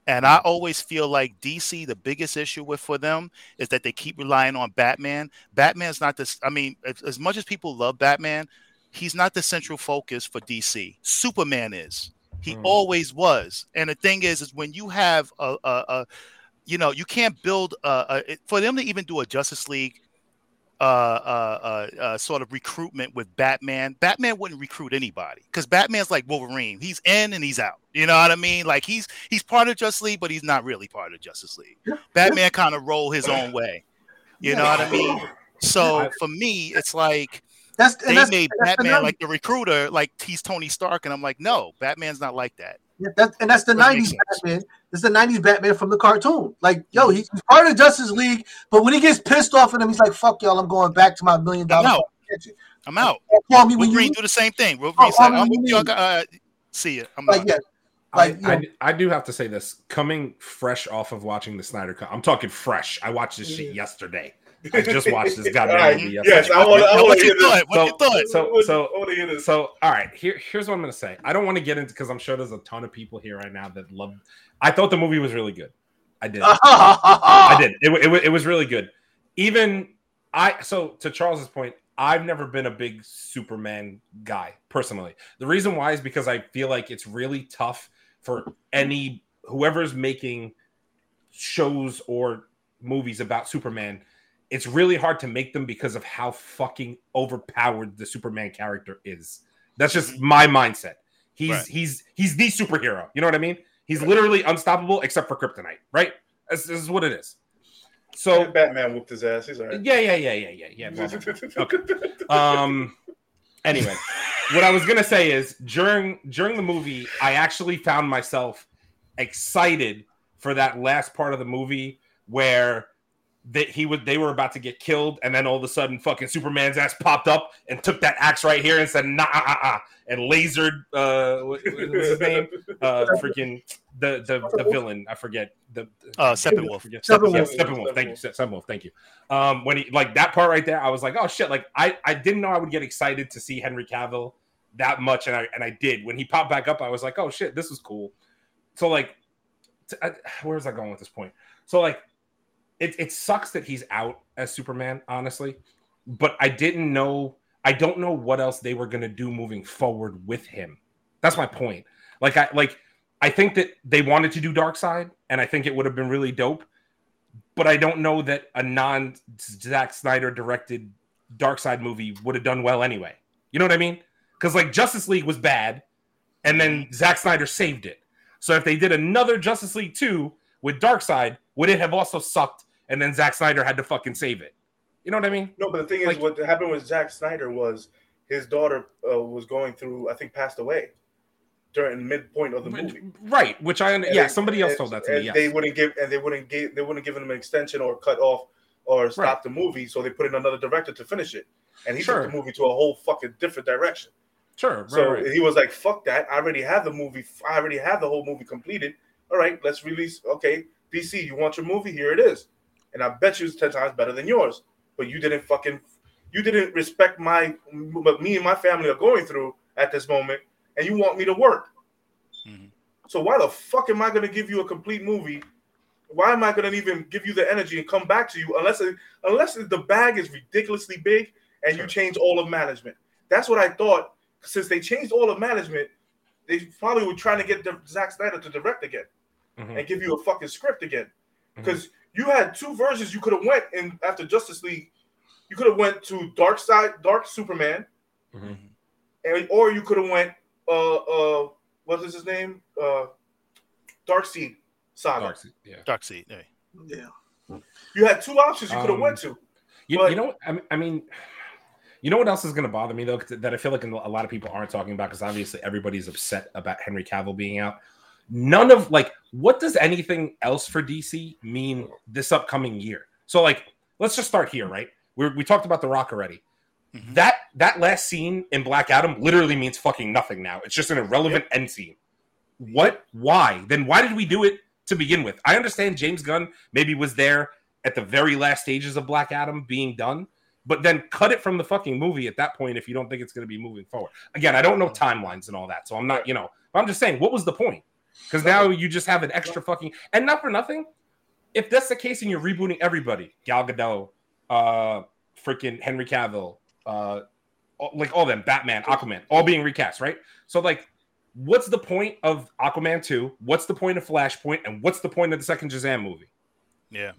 And I always feel like DC, the biggest issue with for them is that they keep relying on Batman. Batman's not this. I mean, as, as much as people love Batman, he's not the central focus for DC. Superman is. He mm. always was. And the thing is, is when you have a, a, a you know, you can't build a, a, for them to even do a Justice League uh, uh, uh, uh, sort of recruitment with Batman. Batman wouldn't recruit anybody because Batman's like Wolverine. He's in and he's out. You know what I mean? Like he's he's part of Justice League, but he's not really part of Justice League. Batman kind of roll his own way. You know what I mean? So for me, it's like that's, they that's, made that's Batman like the recruiter, like he's Tony Stark, and I'm like, no, Batman's not like that. Yeah, that, and that's the '90s Batman. It's the '90s Batman from the cartoon. Like, yo, mm-hmm. he's part of Justice League, but when he gets pissed off at him, he's like, "Fuck y'all, I'm going back to my million dollars." I'm out. I'm out. Call me when you do the same thing. We'll oh, I'm with you. Uh, see you. I'm like, yeah. Like, I, I, I, do have to say this coming fresh off of watching the Snyder Cut. I'm talking fresh. I watched this shit yesterday. I just watched this goddamn right. movie yesterday. Yes, I want to hear this. What you thought? So, so, so, so, all right. Here, here's what I'm going to say. I don't want to get into because I'm sure there's a ton of people here right now that love. I thought the movie was really good. I did. I did. It, it, it was really good. Even I. So to Charles's point, I've never been a big Superman guy personally. The reason why is because I feel like it's really tough for any whoever's making shows or movies about Superman it's really hard to make them because of how fucking overpowered the Superman character is. That's just mm-hmm. my mindset. He's right. he's he's the superhero. You know what I mean? He's literally unstoppable except for kryptonite, right? This, this is what it is. So yeah, Batman whooped his ass. He's all right. Yeah, yeah, yeah, yeah, yeah, yeah. okay. Um. Anyway, what I was gonna say is during during the movie, I actually found myself excited for that last part of the movie where that he would they were about to get killed, and then all of a sudden, fucking Superman's ass popped up and took that axe right here and said nah ah, ah, ah, and lasered uh what, what's his name? Uh freaking the the, the villain I forget the uh Steppenwolf Steppenwolf Steppenwolf thank you Steppenwolf thank you. Um when he like that part right there I was like oh shit like I I didn't know I would get excited to see Henry Cavill that much and I and I did. When he popped back up I was like oh shit this is cool. So like where's I going with this point? So like it, it sucks that he's out as Superman, honestly. But I didn't know. I don't know what else they were gonna do moving forward with him. That's my point. Like I like I think that they wanted to do Darkseid, and I think it would have been really dope. But I don't know that a non Zack Snyder directed Darkseid movie would have done well anyway. You know what I mean? Because like Justice League was bad, and then Zack Snyder saved it. So if they did another Justice League 2 with Darkseid, would it have also sucked and then Zack Snyder had to fucking save it. You know what I mean? No, but the thing like, is, what happened with Zack Snyder was his daughter uh, was going through, I think, passed away during midpoint of the movie. Right, which I yeah, somebody else told that to me. Yes. They wouldn't give and they wouldn't give they wouldn't give him an extension or cut off or stop right. the movie, so they put in another director to finish it, and he sure. took the movie to a whole fucking different direction. Sure. Right, so right. he was like, "Fuck that! I already have the movie. I already have the whole movie completed. All right, let's release. Okay, DC, you want your movie? Here it is and I bet you it's ten times better than yours. But you didn't fucking, you didn't respect my what me and my family are going through at this moment, and you want me to work. Mm-hmm. So why the fuck am I going to give you a complete movie? Why am I going to even give you the energy and come back to you unless it, unless the bag is ridiculously big and you change all of management? That's what I thought. Since they changed all of management, they probably were trying to get Zack Snyder to direct again mm-hmm. and give you a fucking script again. Because mm-hmm you had two versions you could have went in after Justice League. You could have went to Darkseid, Dark Superman, mm-hmm. and or you could have went uh uh what is his name uh Darkseid Saga. Darkseid, yeah. Darkseid, yeah. Yeah. You had two options you could have um, went to. You, but, you know, I mean, you know what else is going to bother me though that I feel like a lot of people aren't talking about because obviously everybody's upset about Henry Cavill being out none of like what does anything else for DC mean this upcoming year? So like let's just start here, right? we we talked about The Rock already. Mm-hmm. That that last scene in Black Adam literally means fucking nothing now. It's just an irrelevant yep. end scene. What? Why? Then why did we do it to begin with? I understand James Gunn maybe was there at the very last stages of Black Adam being done, but then cut it from the fucking movie at that point if you don't think it's going to be moving forward. Again, I don't know timelines and all that, so I'm not, you know, I'm just saying, what was the point? Because now you just have an extra fucking and not for nothing. If that's the case and you're rebooting everybody, Gal Gadot, uh, freaking Henry Cavill, uh, like all them, Batman, Aquaman, all being recast, right? So like, what's the point of Aquaman two? What's the point of Flashpoint? And what's the point of the second Shazam movie? Yeah.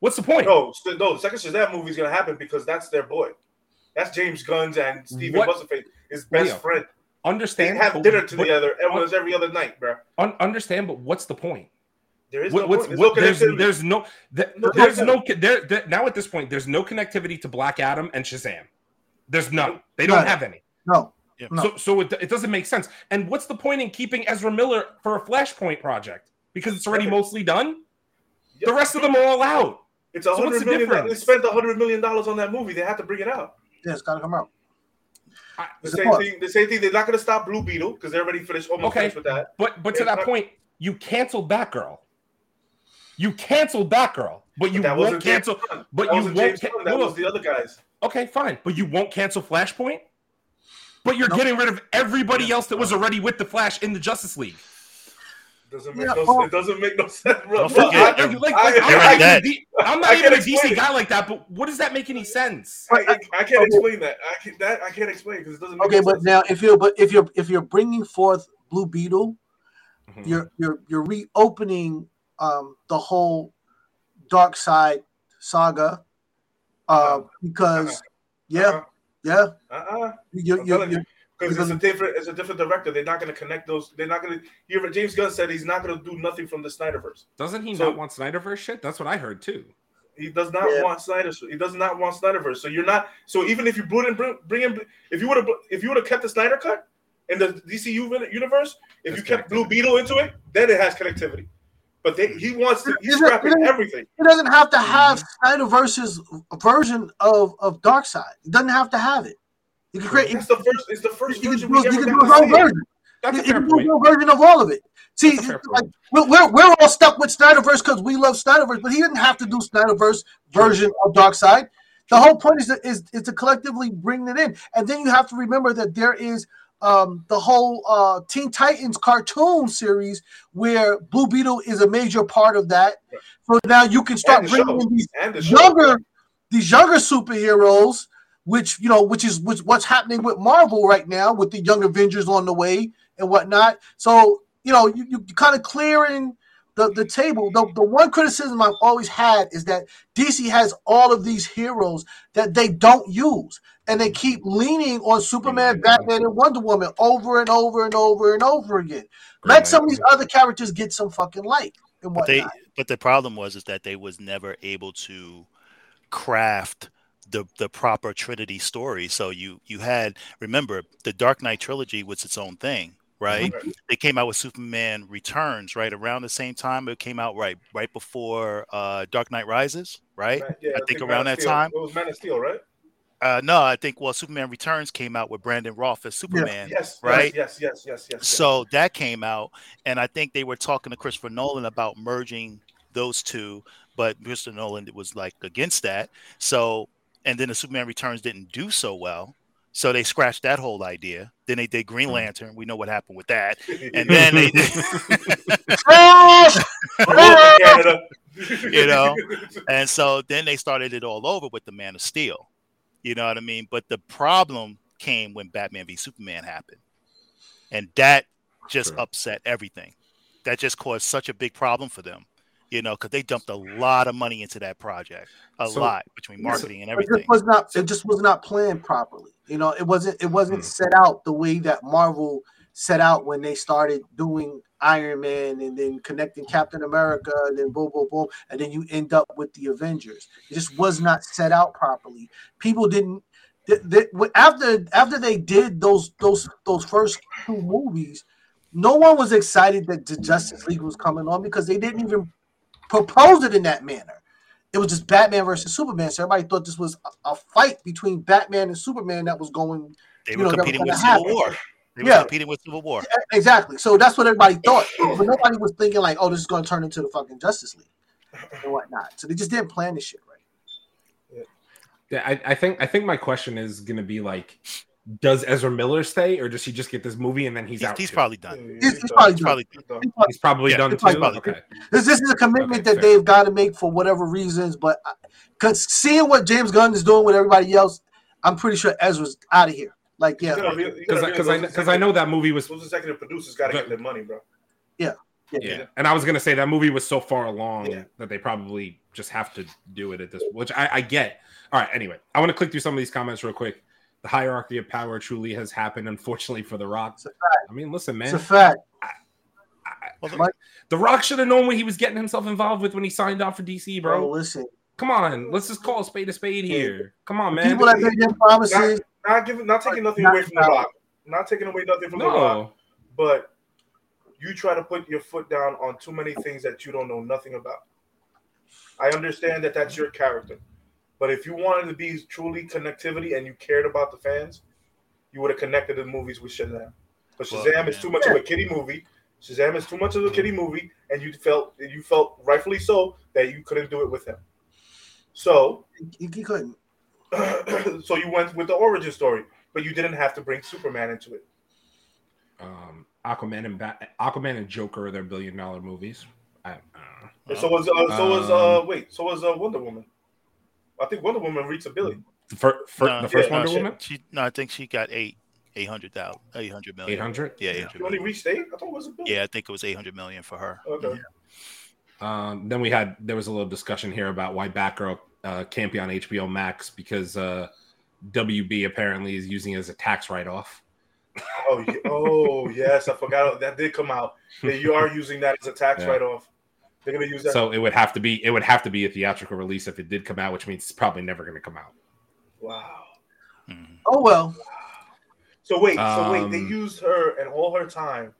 What's the point? No, no, the second Shazam movie is gonna happen because that's their boy. That's James Gunn's and Steven What's-Face, his best Leo, friend. Understand? They have dinner together what, every other night, bro. Un- understand, but what's the point? There is no, what, there's, what, no there's, there's, no, there's no, there, there, now at this point, there's no connectivity to Black Adam and Shazam. There's none. They don't have any. No. no. So, so it, it doesn't make sense. And what's the point in keeping Ezra Miller for a Flashpoint project? Because it's already mostly done. Yep. The rest of them are all out. It's a hundred so million. They spent a hundred million dollars on that movie. They have to bring it out. Yeah, it's got to come out. The same thing. The same thing. They're not going to stop Blue Beetle because they're already finished. Almost okay. finished with that. But but to that point, you canceled Batgirl. You canceled Batgirl, but you but won't cancel. But that you won't. Ca- that was the other guys. Okay, fine, but you won't cancel Flashpoint. But you're getting rid of everybody else that was already with the Flash in the Justice League. Doesn't make yeah, no, well, it doesn't make no sense, bro. Forget, I, like, I, am not, even, I'm not even a DC it. guy like that, but what does that make any sense? I, I can't explain that. I can that I can't explain because it doesn't. Make Okay, but sense. now if you're but if you're if you're bringing forth Blue Beetle, mm-hmm. you're you're you're reopening um, the whole Darkseid saga uh, because uh-huh. yeah, uh-huh. yeah, uh-uh. you, you, because it's a different it's a different director. They're not going to connect those. They're not going to. You James Gunn said he's not going to do nothing from the Snyderverse. Doesn't he so, not want Snyderverse shit? That's what I heard too. He does not yeah. want Snyder. He does not want Snyderverse. So you're not. So even if you bring in, bring in, if you would have, if you would have kept the Snyder cut in the DCU universe, if That's you kept Blue Beetle into it, then it has connectivity. But they, he wants to. He's scrapping everything. He doesn't have to have mm-hmm. Snyderverse's version of of Darkseid. He doesn't have to have it. You can create. It's the first. It's the first version we ever got version. That's a fair point. version of all of it. See, like, we're, we're all stuck with Snyderverse because we love Snyderverse, but he didn't have to do Snyderverse version of Darkseid. The whole point is to, is, is to collectively bring it in, and then you have to remember that there is um, the whole uh, Teen Titans cartoon series where Blue Beetle is a major part of that. So now you can start bringing in these the younger, these younger superheroes, which you know, which is which, what's happening with Marvel right now with the Young Avengers on the way and whatnot. So you know, you, you kind of clearing the, the table. The, the one criticism I've always had is that DC has all of these heroes that they don't use and they keep leaning on Superman, Batman, and Wonder Woman over and over and over and over again. Let some of these other characters get some fucking light and whatnot. But, they, but the problem was is that they was never able to craft the the proper Trinity story. So you you had remember the Dark Knight trilogy was its own thing, right? Mm-hmm. They came out with Superman Returns right around the same time. It came out right right before uh, Dark Knight Rises, right? Yeah, I, I think, think around that time. It was Man of Steel, right? Uh, no, I think well, Superman Returns came out with Brandon Routh as Superman. Yes, right. Yes, yes, yes, yes, yes. So that came out, and I think they were talking to Christopher Nolan about merging those two, but Christopher Nolan was like against that. So, and then the Superman Returns didn't do so well. So they scratched that whole idea. Then they did Green hmm. Lantern. We know what happened with that. And then they did you know. And so then they started it all over with the Man of Steel. You know what I mean? But the problem came when Batman v Superman happened. And that just sure. upset everything. That just caused such a big problem for them, you know, because they dumped a lot of money into that project, a so, lot between marketing and everything. It was not. It just was not planned properly. You know, it wasn't. It wasn't hmm. set out the way that Marvel set out when they started doing Iron Man and then connecting Captain America and then boom, boom, boom, and then you end up with the Avengers. It just was not set out properly. People didn't. They, they, after after they did those those those first two movies, no one was excited that the Justice League was coming on because they didn't even propose it in that manner. It was just Batman versus Superman. So everybody thought this was a, a fight between Batman and Superman that was going. They You were know, competing gonna with Civil happen. War. They were Yeah. competing with Civil War. Exactly. So that's what everybody thought. But nobody was thinking like, oh, this is going to turn into the fucking Justice League and whatnot. So they just didn't plan this shit right. Yeah, I, I think I think my question is gonna be like, does Ezra Miller stay, or does he just get this movie and then he's, He's, out? he's too? probably done. He's, he's probably He's done. probably He's done. he's probably Yeah, done he's too. probably Okay. This, this is a commitment Okay, that fair. they've got to make for whatever reasons. But because seeing what James Gunn is doing with everybody else, I'm pretty sure Ezra's out of here. Like, yeah, You gotta re- you Because because I because I know that movie was those executive producers got to get their money, bro. yeah. yeah, and I was gonna say that movie was so far along Yeah. that they probably just have to do it at this, which I, I get. All right, anyway, I want to click through some of these comments real quick. The hierarchy of power truly has happened, unfortunately for The Rock. It's a I mean, listen, man. It's a fact. Well, The Rock should have known what he was getting himself involved with when he signed on for DC, Bro, bro. listen. Come on, let's just call a spade a spade here. Come on, man. People that made them promises. Not giving, not taking nothing Not away from the rock, not taking away nothing from the rock, but you try to put your foot down on too many things that you don't know nothing about. I understand that that's your character, but if you wanted to be truly connectivity and you cared about the fans, you would have connected the movies with Shazam. But Well, Shazam is too much of a kiddie movie. Shazam is too much of a kiddie movie, and you felt you felt rightfully so that you couldn't do it with him. So He, he couldn't. so you went with the origin story, but you didn't have to bring Superman into it. um, Aquaman and Bat- Aquaman and Joker are their billion dollar movies. I, I don't know. So was uh, so was uh Um, wait so was uh, Wonder Woman. I think Wonder Woman reached a billion. The, fir- fir- No, the first yeah, Wonder no, Woman, She no, I think she got eight, eight hundred thousand, eight hundred million. eight hundred. Yeah, eight She only reached eight. I thought it was a billion. Yeah, I think it was eight hundred million for her. Okay. Um, then we had there was a little discussion here about why Batgirl uh, can't be on HBO Max because uh, WB apparently is using it as a tax write off. Oh, oh yes, I forgot that did come out. Yeah, you are using that as a tax Yeah. write-off. They're gonna use that. So it would have to be it would have to be a theatrical release if it did come out, which means it's probably never going to come out. wow. Mhm. Oh well. So wait, so wait, they Um, used her and all her time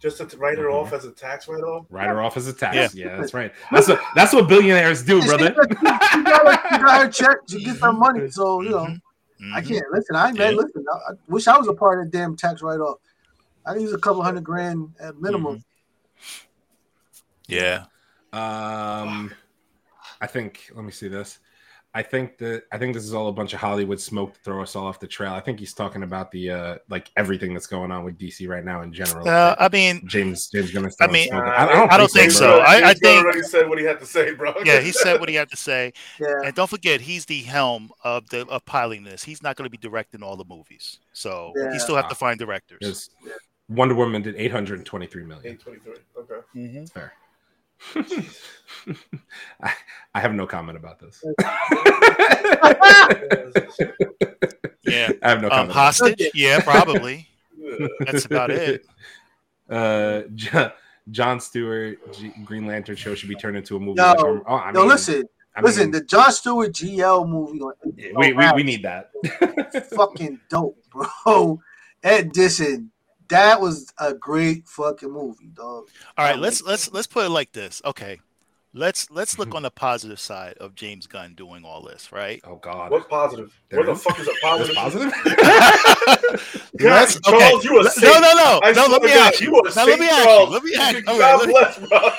just to write her Mhm. off as a tax write-off. Write her off as a tax. Yeah. Yeah, that's right. That's what that's what billionaires do, She, brother. she got, she got her check. She gets her money. So you know, I Mhm. can't listen. I ain't mad. Yeah. Listen, I, I wish I was a part of the damn tax write off. I can use a couple hundred grand at minimum. Yeah. Um, I think. Let me see this. I think that I think this is all a bunch of Hollywood smoke to throw us all off the trail. I think he's talking about the uh like everything that's going on with DC right now in general. Uh, I mean, James James gonna. I mean, I, don't, I don't think so. James I- I Gunn think- already said what he had to say, bro. yeah, he said what he had to say, Yeah. and don't forget, he's the helm of the of piloting this. He's not going to be directing all the movies, so Yeah. he still have to find directors. Because Wonder Woman did 823 million. Eight twenty-three. Okay. Mhm. Fair. I, I have no comment about this. Yeah. I have no Um, comment. about hostage? Yeah, probably. That's about it. Uh, John, John Stewart, G- Green Lantern show should be turned into a movie. No, like- oh, I Yo, mean- listen, I listen. The John Stewart GL movie on we, we, we need that. fucking dope, bro. Ed Dishon, that was a great fucking movie, dog. All right, let's let's let's put it like this. Okay, let's let's look mm-hmm. on the positive side of James Gunn doing all this, right? oh God, What positive? There What the is? fuck is a That's positive? positive. Let's- God, Charles, you are no, no, no, I no. Let me God, ask you. you are Now, sick, let me ask you. Let me ask. Okay, God bless, bro.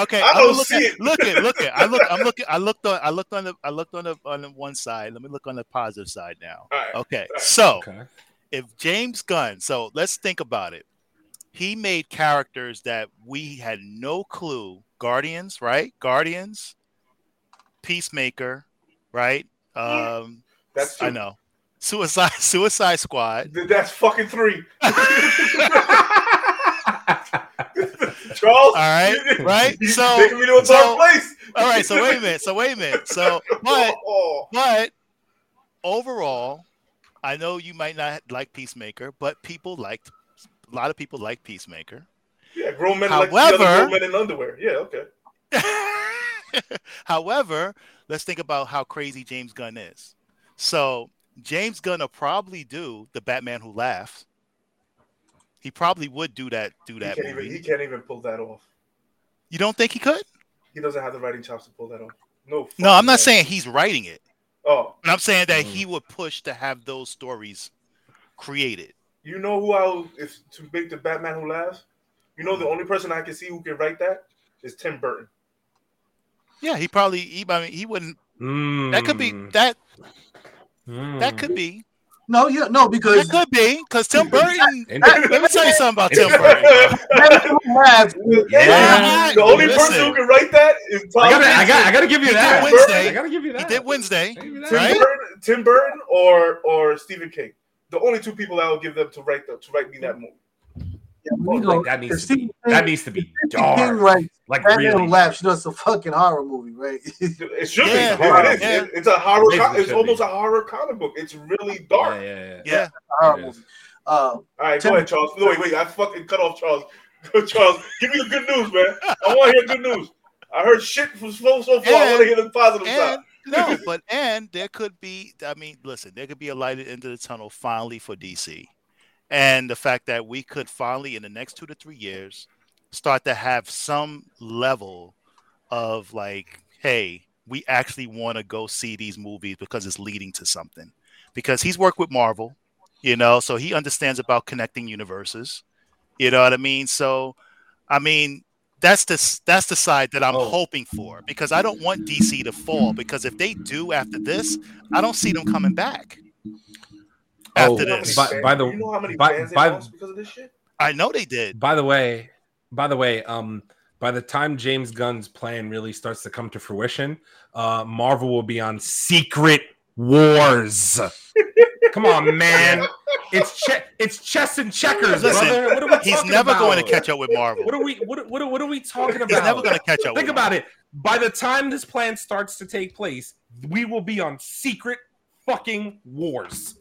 Okay, I I'm don't look see at, it. look at look at I look I'm looking I looked on I looked on the I looked on the on the one side. Let me look on the positive side now. All right. Okay, right. so okay. If James Gunn, so let's think about it. He made characters that we had no clue. Guardians, right? Guardians, Peacemaker, right? Um, That's I know. Suicide Suicide Squad. That's fucking three. All Charles. right, right? So, taking me to a dark place. all right. So wait a minute. So wait a minute. So, but Oh, But overall, I know you might not like Peacemaker, but people liked a lot of people like Peacemaker. yeah, grown men like However- other grown men in underwear. Yeah, okay. However, let's think about how crazy James Gunn is. So James Gunn will probably do the Batman Who Laughs. He probably would do that. Do He that can't, even, he can't even pull that off. You don't think he could? He doesn't have the writing chops to pull that off. No. No, I'm not way. saying he's writing it, Oh, but I'm saying that Mm. he would push to have those stories created. you know who I would, if to make the Batman who laughs? You know the only person I can see who can write that is Tim Burton. Yeah, he probably. He, I mean, he wouldn't. That could be Mm, that. mm. That could be. No, yeah, no, because it could be because Tim Burton. Let me tell you something about Tim Burton. bro. Yeah. the only Listen. person who can write that is Tom I gotta, I gotta, I gotta give you He did that. Wednesday. I gotta give you He that. did Wednesday. That. Tim, Right? Burton, Tim Burton or or Stephen King. The only two people I will give them to write the, to write me that movie. Yeah, we Like, that needs to be. Stephen That needs to be if Stephen King dark. writes Like Batman really. Who Laughs, you know, it's a fucking horror movie, right? It should Yeah, be. It is. yeah. It- it's a horror. It co- it's almost be. a horror comic book. It's really Yeah, dark. yeah, yeah. Yeah. horror It is. movie. Uh, All right, Tim- go ahead, Charles. No, wait, wait. I fucking cut off Charles. Charles, give me the good news, man. I want to hear good news. I heard shit from so so far. I want to hear the positive side. No, but and there could be. I mean, listen, there could be a light at the end of the tunnel finally for DC, and the fact that we could finally in the next two to three years start to have some level of like, hey, we actually want to go see these movies because it's leading to something. Because he's worked with Marvel, you know, so he understands about connecting universes. You know what I mean? So, I mean, that's the that's the side that I'm Oh. hoping for because I don't want DC to fall because if they do after this, I don't see them coming back. After Oh, You know how many this, but- fans- by the- you know how many by- fans they by- lost because of this shit? I know they did. By the way, by the way, um, by the time James Gunn's plan really starts to come to fruition, uh, Marvel will be on Secret Wars. Come on, man! It's che- it's chess and checkers, Listen, brother. What are we He's never about? going to catch up with Marvel. What are we? What, what, what are we talking about? He's never going to catch up. Think with about Marvel. it. By the time this plan starts to take place, we will be on secret fucking wars.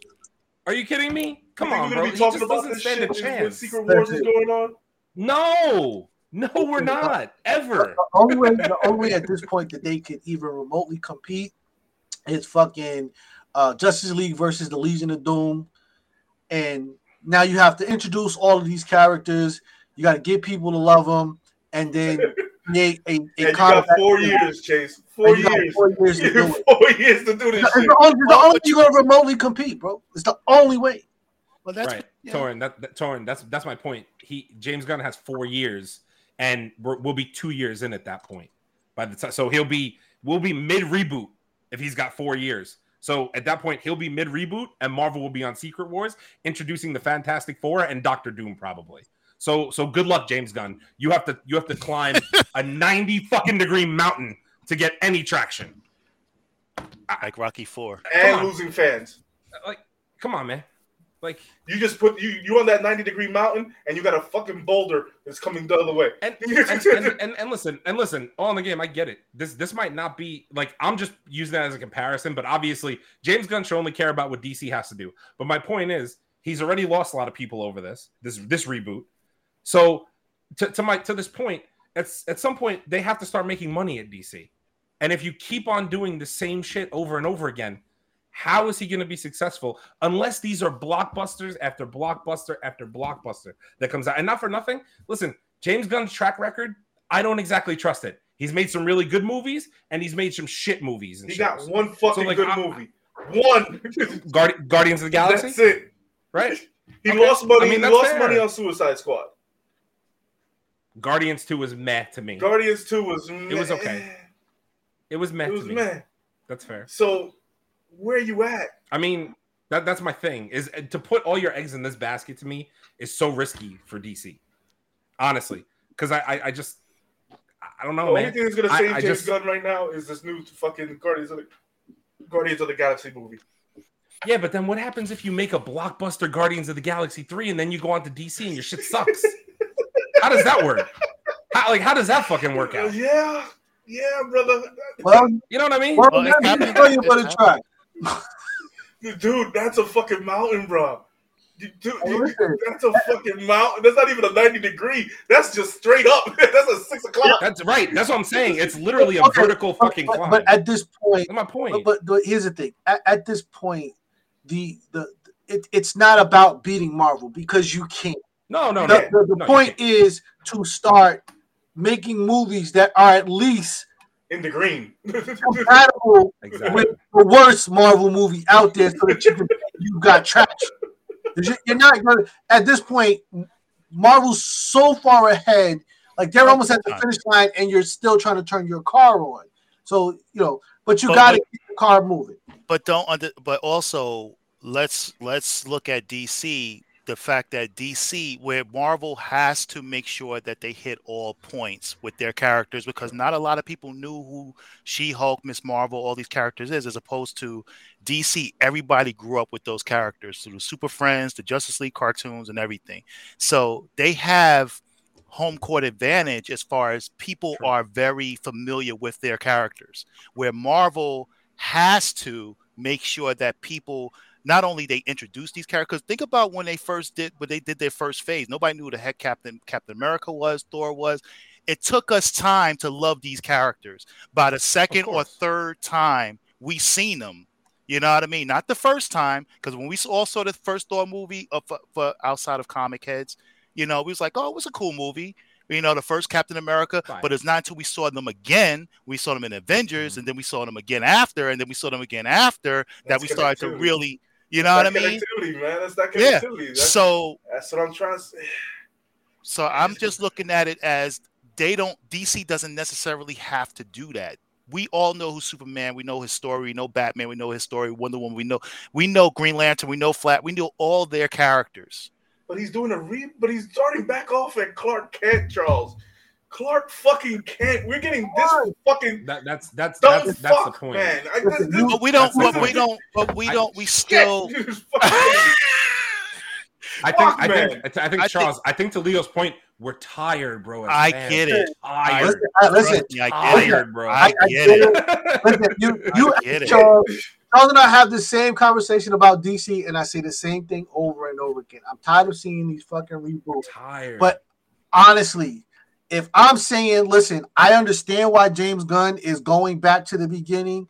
Are you kidding me? Come on, bro. gonna He talking just about doesn't this stand a chance. Secret Wars is going on. No, no, we're not ever. the only way, the only way at this point that they could even remotely compete is fucking uh, Justice League versus the Legion of Doom, and now you have to introduce all of these characters. You got to get people to love them, and then create a, a And you got four years, Chase. Four you years. Four years to do it. four years to do this It's shit. the only, the only way you're gonna remotely compete, bro. It's the only way. Well, that's right, yeah. Torrin. That, that Torrin. That's that's my point. He James Gunn has four years, and we're, we'll be two years in at that point. By the time, so he'll be we'll be mid reboot if he's got four years. So at that point, he'll be mid reboot, and Marvel will be on Secret Wars, introducing the Fantastic Four and Doctor Doom probably. So so good luck, James Gunn. You have to you have to climb a ninety fucking degree mountain to get any traction. like Rocky Four. And losing fans. Uh, like, come on, man. Like, You just put you you on that 90 degree mountain and you got a fucking boulder that's coming the other way. and and, and, and and listen and listen all in the game i get it this this might not be like i'm just using that as a comparison but obviously james gunn should only care about what dc has to do but my point is he's already lost a lot of people over this this this reboot so to, to my to this point at, at some point they have to start making money at dc and if you keep on doing the same shit over and over again how is he going to be successful unless these are blockbusters after blockbuster after blockbuster that comes out and not for nothing listen James Gunn's track record, I don't exactly trust it. He's made some really good movies and he's made some shit movies. And He shows. got one fucking like, good I'm- movie. One. Guardi- Guardians of the Galaxy, That's it. right? He Okay. lost money. I mean, he lost fair. money on Suicide Squad. Guardians 2 was meh to me. Guardians 2 was It was okay. it was meh It to was me. man. That's fair. So where you at? I mean, that that's my thing is uh, to put all your eggs in this basket to me is so risky for DC. Honestly, because I, I I just I don't know. The only man. thing that's gonna I- save I James just- Gunn right now is this new fucking Guardians of the Guardians of the Galaxy movie. Yeah, but then what happens if you make a blockbuster Guardians of the Galaxy 3 and then you go on to DC and your shit sucks? how does that work? How, like, how does that fucking work out? Yeah, yeah, brother. Well, You know what I mean? well, Well, let it's me happening. tell you about It's a. Dude, that's a fucking mountain, bro. Dude, dude, that's a fucking mountain. That's not even a 90 degree. That's just straight up. That's a six o'clock. That's right. That's what I'm saying. It's literally a Okay, vertical fucking but, climb. but at this point, That's my point. but, but, but here's the thing: at, at this point, the the it, it's not about beating Marvel because you can't. No, no, The, no. the, the no, point is to start making movies that are at least In the green. compatible Exactly. with the worst Marvel movie out there, so that you can, you got traction. 'Cause you- You're not going to at this point. Marvel's so far ahead, like they're almost at the finish line, and you're still trying to turn your car on. So you know, but you got to keep the car moving. but don't under but also let's let's look at DC the fact that DC where Marvel has to make sure that they hit all points with their characters because not a lot of people knew who She-Hulk, Miss Marvel, all these characters is as opposed to DC everybody grew up with those characters through the Super Friends, the Justice League cartoons and everything. So they have home court advantage as far as people are very familiar with their characters where Marvel has to make sure that people not only they introduce these characters. Think about when they first did when they did their first phase. Nobody knew who the heck Captain Captain America was, Thor was. It took us time to love these characters. By the second or third time we seen them, you know what I mean? Not the first time, because when we all saw the first Thor movie uh, for, for outside of comic heads, you know, we was like, oh, it was a cool movie. You know, the first Captain America, Fine. but it's not until we saw them again. We saw them in Avengers, Mhm. and then we saw them again after, and then we saw them again after that we started to really, you know what I mean? Man. That's that Yeah. That's, So, that's what I'm trying to say. so I'm just looking at it as they don't. DC doesn't necessarily have to do that. We all know who Superman. We know his story. We know Batman. We know his story. Wonder Woman. We know. We know Green Lantern. We know Flat. We know all their characters. But he's doing a re. But he's starting back off at Clark Kent, Charles. Clark fucking Kent. We're getting this fucking That, that's that's dumb that's that's the point. man. I, Listen, this, But we don't. But we point. don't. But we I- don't. We still. Shit, this fucking- I think Fuck, I think. I, th- I think I Charles. I think to Leo's point, we're tired, bro. as I fans. get it. Tired, Listen, I- listen, Trust I get it. bro. I I get get it. it. listen, you, you, I get it. Charles, Charles and I have the same conversation about DC, and I say the same thing over and over again. I'm tired of seeing these fucking reboots. tired. But honestly, if I'm saying, listen, I understand why James Gunn is going back to the beginning,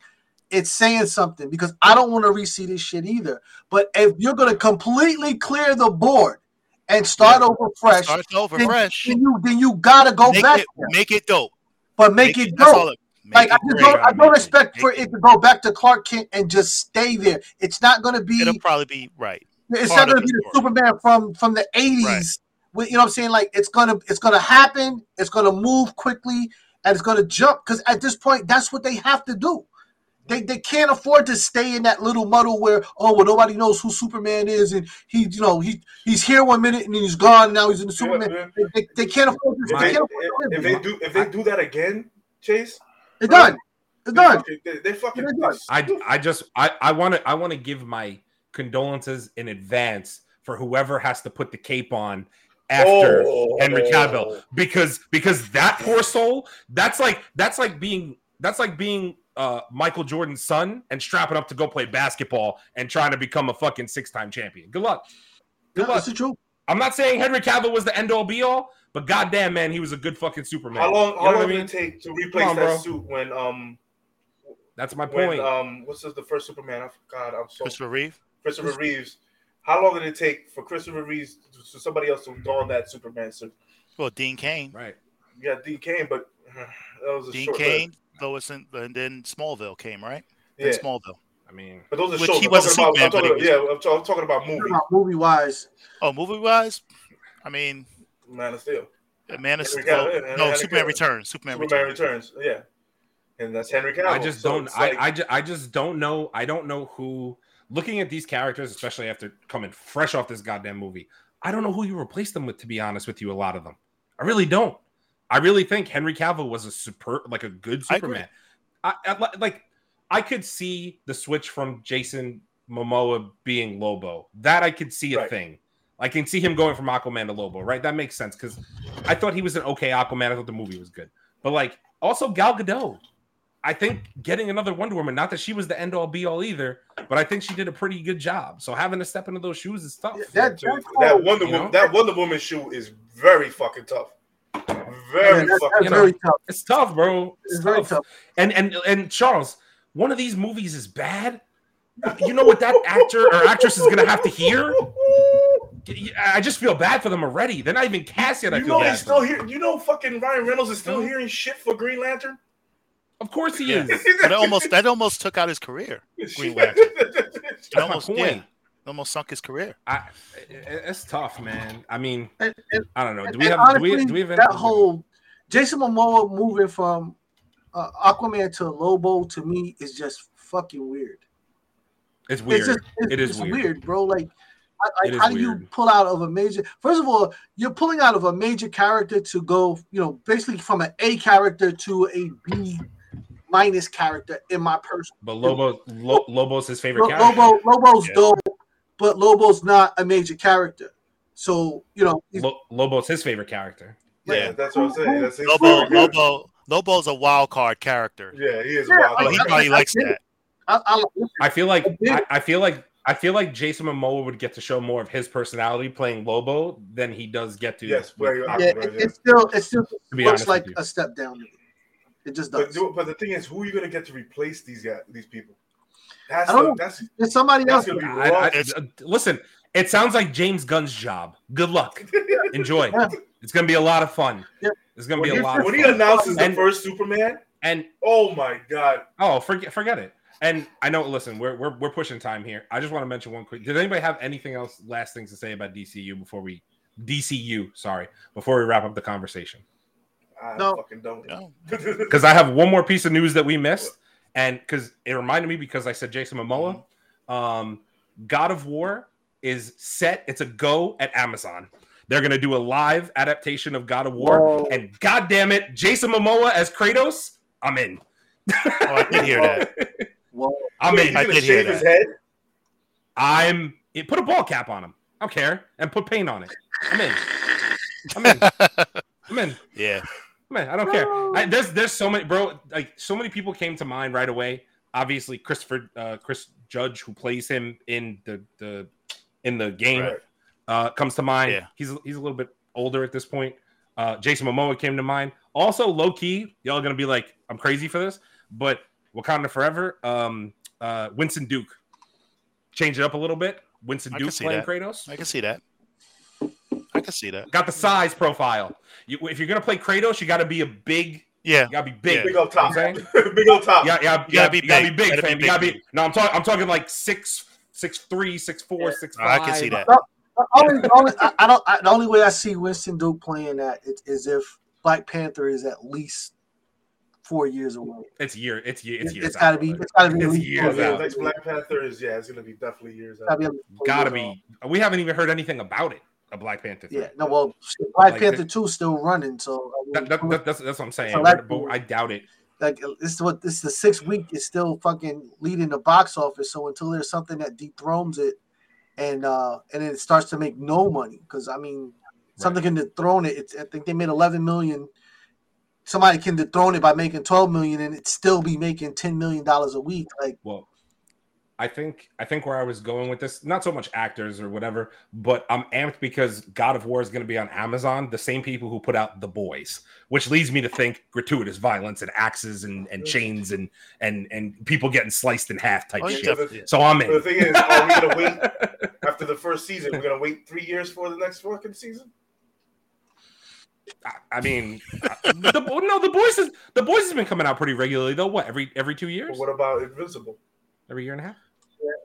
it's saying something because I don't want to re-see this shit either. But if you're going to completely clear the board and start over fresh, Starts over then, fresh. then you then you gotta go Make back, it. there. Make it dope. but make, it that's all dope. it- make Like I just don't, I don't it- expect for it to go back to Clark Kent and just stay there. It's not going to be. It'll probably be right. It's part not going to be the the story. Superman from from the eighties. Right. You know what I'm saying? Like it's gonna it's gonna happen. It's gonna move quickly and it's gonna jump because at this point that's what they have to do. They, they can't afford to stay in that little muddle where oh well nobody knows who Superman is and he you know he he's here one minute and then he's gone now he's in the Yeah, Superman. man. They, they, they can't afford this. If They they, afford if, if they do if they do that again, Chase, It's done. It's they done. fucking, they, they fucking They're done. I I just I I want to I want to give my condolences in advance for whoever has to put the cape on after Oh. Henry Cavill because because that poor soul that's like that's like being that's like being uh Michael Jordan's son and strapping up to go play basketball and trying to become a fucking six-time champion. Good luck. Good Yeah, luck. That's the truth. I'm not saying Henry Cavill was the end all be all, but goddamn man, he was a good fucking Superman. How long? You know How long I did mean? it take to replace on, that bro. suit when um That's my when point. um what's this, the first Superman? I God, I'm so Christopher Reeve. Christopher Reeves. How long did it take for Christopher Reeves to somebody else to don that Superman suit? Well, Dean Cain. right. Yeah, Dean Cain, but uh, that was a Dean short Kane, Lois, and, and then Smallville came, right? Yeah, Then Smallville. I mean, but those are Which shows. he I'm was a talking about, I'm Superman, but talking, he yeah, I'm, talking- I'm talking about movie. Movie wise, Oh, movie wise, I mean, Man of Steel, Man of Steel. Cavill, No, Henry Superman Cavill. Returns. Superman, Superman Returns. Returns. Yeah, and that's Henry Cavill. I just So don't. it's I, like- I, just, I just don't know. I don't know who. Looking at these characters, especially after coming fresh off this goddamn movie, I don't know who you replaced them with. To be honest with you, a lot of them, I really don't. I really think Henry Cavill was a super, like a good Superman. I, I li- like. I could see the switch from Jason Momoa being Lobo. That I could see a Right. thing. I can see him going from Aquaman to Lobo, right? That makes sense because I thought he was an okay Aquaman. I thought the movie was good, but like also Gal Gadot. I think getting another Wonder Woman, not that she was the end all be all either, but I think she did a pretty good job. So having to step into those shoes is tough. Yeah, that- Dude, That's that Wonder you Woman, know? that Wonder Woman shoe is very fucking tough. Very yeah, fucking that's know, very tough. It's tough, bro. It's It's very tough. tough. And and and Charles, one of these movies is bad. You know what that actor or actress is gonna have to hear? I just feel bad for them already. They're not even cast yet. I You feel know bad. he's still them. here. You know, fucking Ryan Reynolds is still Mhm. hearing shit for Green Lantern. Of course he Yeah. is. That almost that almost took out his career. Green Lantern. It almost point. yeah, almost sunk his career. I, it- it's tough, man. I mean, And, and, I don't know. Do we have? honestly, do we, do we have that whole Jason Momoa moving from uh, Aquaman to Lobo to me is just fucking weird. It's weird. It's just it's, It is it's weird. weird. bro. Like, I- It like is how do you pull out of a major? First of all, you're pulling out of a major character to go, you know, basically from an A character to a B minus character. In my personal, But Lobo, Lo, Lobo's his favorite Lo- character. Lobo, Lobo's Yeah. dope, but Lobo's not a major character. So you know, Lo, Lobo's his favorite character. Yeah, Yeah. that's what I'm saying. That's his Lobo. Lobo, Lobo's a wild card character. Yeah, he is Yeah, wild. Oh, he probably I- likes I- that. I, I, I feel like I. I, I feel like I feel like Jason Momoa would get to show more of his personality playing Lobo than he does get to. Yes, with very- Aquaman. yeah, Right, it, it's still it still To be looks like a step down. To me. It just But, does. do- but the thing is, who are you gonna get to replace these guys, these people? That's I don't the, know. that's There's somebody that's else. gonna be I- I- rough. uh, listen, it sounds like James Gunn's job. Good luck. Enjoy. Yeah. It's gonna be a lot of fun. Yeah. It's gonna when be a he, lot of when he fun. announces the first Superman, And oh my god! oh, forget forget it. And I know. Listen, we're we're, we're pushing time here. I just want to mention one quick. Did anybody have anything else, last things to say about DCU before we DCU? Sorry, before we wrap up the conversation. I No. fucking don't. No. because I have one more piece of news that we missed, and because it reminded me because I said Jason Momoa, um, God of War is set. It's a go at Amazon. They're gonna do a live adaptation of God of War, Whoa. and God damn it, Jason Momoa as Kratos, I'm in. Oh, I did hear that. Whoa. I'm in. I did hear his that. Head? I'm. it- Put a ball cap on him. I don't care, and put paint on it. I'm in. I'm in. I'm in. yeah. Man, I don't care. I, there's there's so many, bro. Like so many people came to mind right away. Obviously, Christopher uh, Chris Judge, who plays him in the the in the game, Right. uh, comes to mind. Yeah. He's he's a little bit older at this point. Uh, Jason Momoa came to mind. Also, low key, y'all gonna be like, I'm crazy for this, but Wakanda Forever. Um, uh, Winston Duke, change it up a little bit. Winston Duke playing that. Kratos. I can see that. I can see that. Got the size profile. You, if you're gonna play Kratos, you got to be a big. Yeah. You gotta be big. Yeah. Big up top. You know what I'm saying? Big up top. Yeah, yeah, You gotta be you gotta big. be big, Gotta be fam. big, you gotta be. No, I'm talking. I'm talking like six, six three, six four, six five. I can see that. The only, the only, I, I don't. I, the only way I see Winston Duke playing that is, is if Black Panther is at least four years away. It's year. It's year. It's It's, years. it's got to out, be. brother. It's got to be. It's years four Oh, yeah, out. next Black Panther is yeah, it's gonna be definitely years Gotta out. be at Gotta years old. be. We haven't even heard anything about it. A Black Panther. Thing. Yeah. No. Well, Black Like, Panther the- two still running. So I mean, That, that, that, that's that's what I'm saying. So that- but I doubt it. like this is what this is the sixth week is still fucking leading the box office. So until there's something that dethrones it, and uh and then it starts to make no money because I mean something can dethrone it. It's, I think they made 11 million. Somebody can dethrone it by making 12 million, and it still be making 10 million dollars a week. Like Well, I think I think where I was going with this, not so much actors or whatever, but I'm amped because God of War is going to be on Amazon, the same people who put out The Boys, which leads me to think gratuitous violence and axes and, and chains and and and people getting sliced in half type Oh, yeah, shit. definitely. So I'm But the thing is, are we gonna wait after the first season? We're gonna wait three years for the next fucking season. I, I mean, I- the, no, the boys is the boys has been coming out pretty regularly though. What every every two But years, what about Invincible? every year and a half.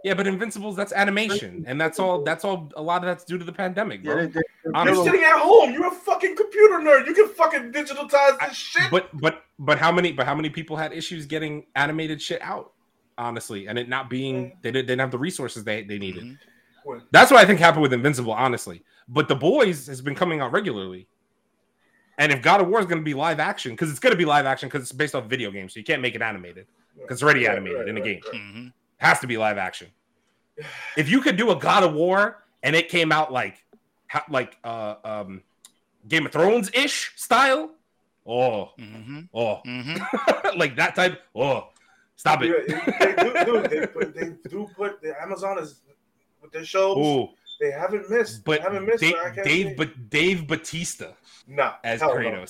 Yeah, but Invincibles that's animation, and that's all. That's all. A lot of that's due to the pandemic, yeah, bro. they, they, I'm- You're sitting at home. You're a fucking computer nerd. You can fucking digitize this shit. but but but how many but how many people had issues getting animated shit out honestly and it not being they didn't, they didn't have the resources they, they needed Mhm. That's what i think happened with invincible honestly but the boys has been coming out regularly and if god of war is going to be live action because it's going to be live action because it's based off video games so you can't make it animated because it's already animated right, in the right, game right. Has to be live action if you could do a god of war and it came out like like uh um game of thrones ish style oh Mhm. oh Mhm. like that type. Oh, stop it. Yeah, they, do, dude, they, put, they do put the Amazon is with their shows. Ooh, They haven't missed. but they haven't missed. Dave, I can't Dave, say- but Dave Batista nah, as hell no.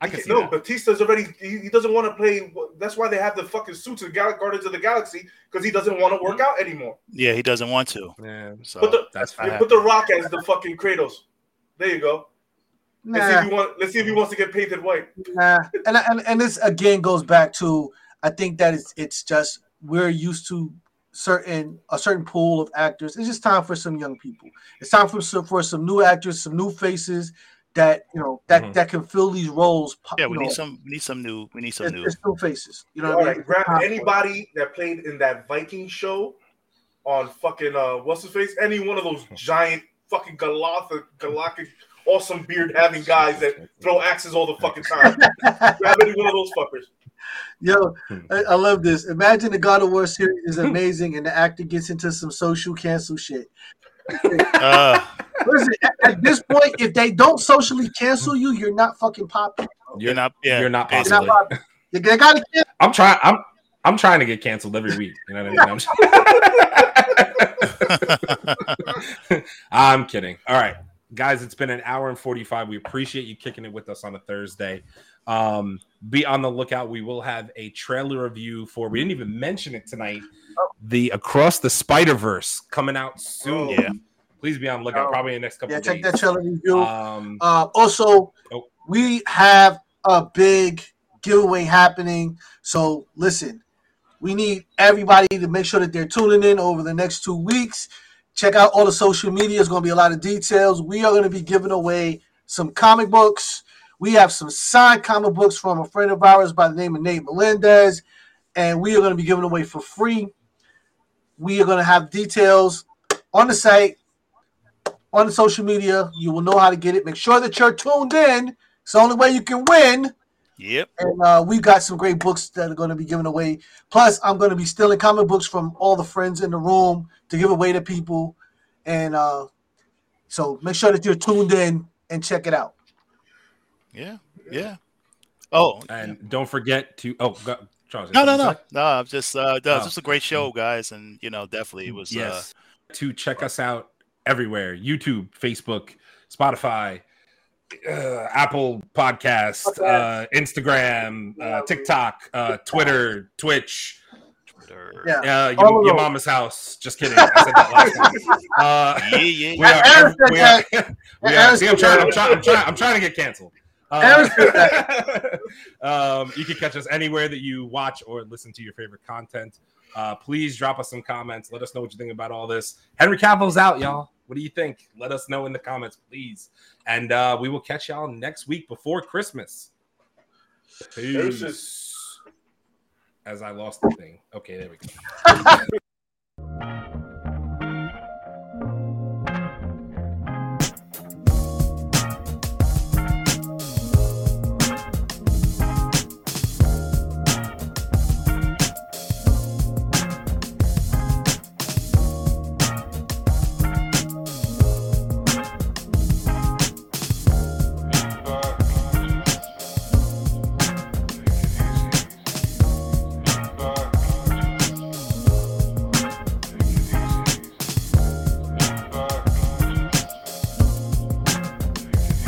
Kratos. I can see no, that. Batista's already. He, he doesn't want to play. That's why they have the fucking suits of Gal- Guardians of the Galaxy because he doesn't want to work out anymore. Yeah, he doesn't want to. Yeah, So Put the that's you fine. put the Rock as the fucking Kratos. There you go. Let's see if he want. Let's see if he wants to get painted white. nah. And, and and this again goes back to I think that it's it's just we're used to certain a certain pool of actors. It's just time for some young people. It's time for some for some new actors, some new faces that you know that Mhm. that can fill these roles. yeah, we know, need some. We need some new. We need some it's, new. it's new faces. You know All what I mean? right, grab anybody that played in that Viking show on fucking uh what's his face? Any one of those giant fucking galactic, galactic, awesome beard having guys that throw axes all the fucking time. grab any one of those fuckers. Yo, I, I love this. Imagine the God of War series is amazing, and the actor gets into some social cancel shit. Uh, Listen, at, at this point, if they don't socially cancel you, you're not fucking popping. you're not. Yeah, you're not You're not popping. They they gotta cancel. I'm trying. I'm I'm trying to get canceled every week. You know what I mean? I'm, I'm kidding. All right, guys, it's been an hour and 45. We appreciate you kicking it with us on a Thursday. Um, be on the lookout. We will have a trailer review for. We didn't even mention it tonight. The Across the Spider Verse coming out soon. Yeah. Please be on the lookout. Oh. Probably in the next couple. Yeah, of check days. that trailer review. Um, Uh, also, Oh. we have a big giveaway happening. So listen, we need everybody to make sure that they're tuning in over the next two weeks. Check out all the social media. It's going to be a lot of details. We are going to be giving away some comic books. We have some signed comic books from a friend of ours by the name of Nate Melendez, and we are going to be giving away for free. We are going to have details on the site, on the social media. You will know how to get it. Make sure that you're tuned in. It's the only way you can win. Yep. And uh, we've got some great books that are going to be given away. Plus, I'm going to be stealing comic books from all the friends in the room to give away to people. And uh, so make sure that you're tuned in and check it out. Yeah. Yeah. Oh. and don't forget to. Oh, go, Charles. No, no, no, say? no. I'm just, uh, no, Oh. it's just a great show, guys, and you know, definitely it was. yes to check us out everywhere youtube facebook spotify uh, apple podcast uh, instagram uh, tiktok uh, twitter twitch Twitter. Yeah. uh, All your, your those. mama's house just kidding i said that last time uh, Yeah, yeah, we are, Aaron said we are, we are see, I'm trying. I'm trying, I'm trying, I'm trying to get canceled. Aaron Uh, um, you can catch us anywhere that you watch or listen to your favorite content. Uh, please drop us some comments. Let us know what you think about all this. Henry Cavill's out, y'all. What do you think? Let us know in the comments, please. And uh, we will catch y'all next week before Christmas. Peace. As I lost the thing. Okay, there we go.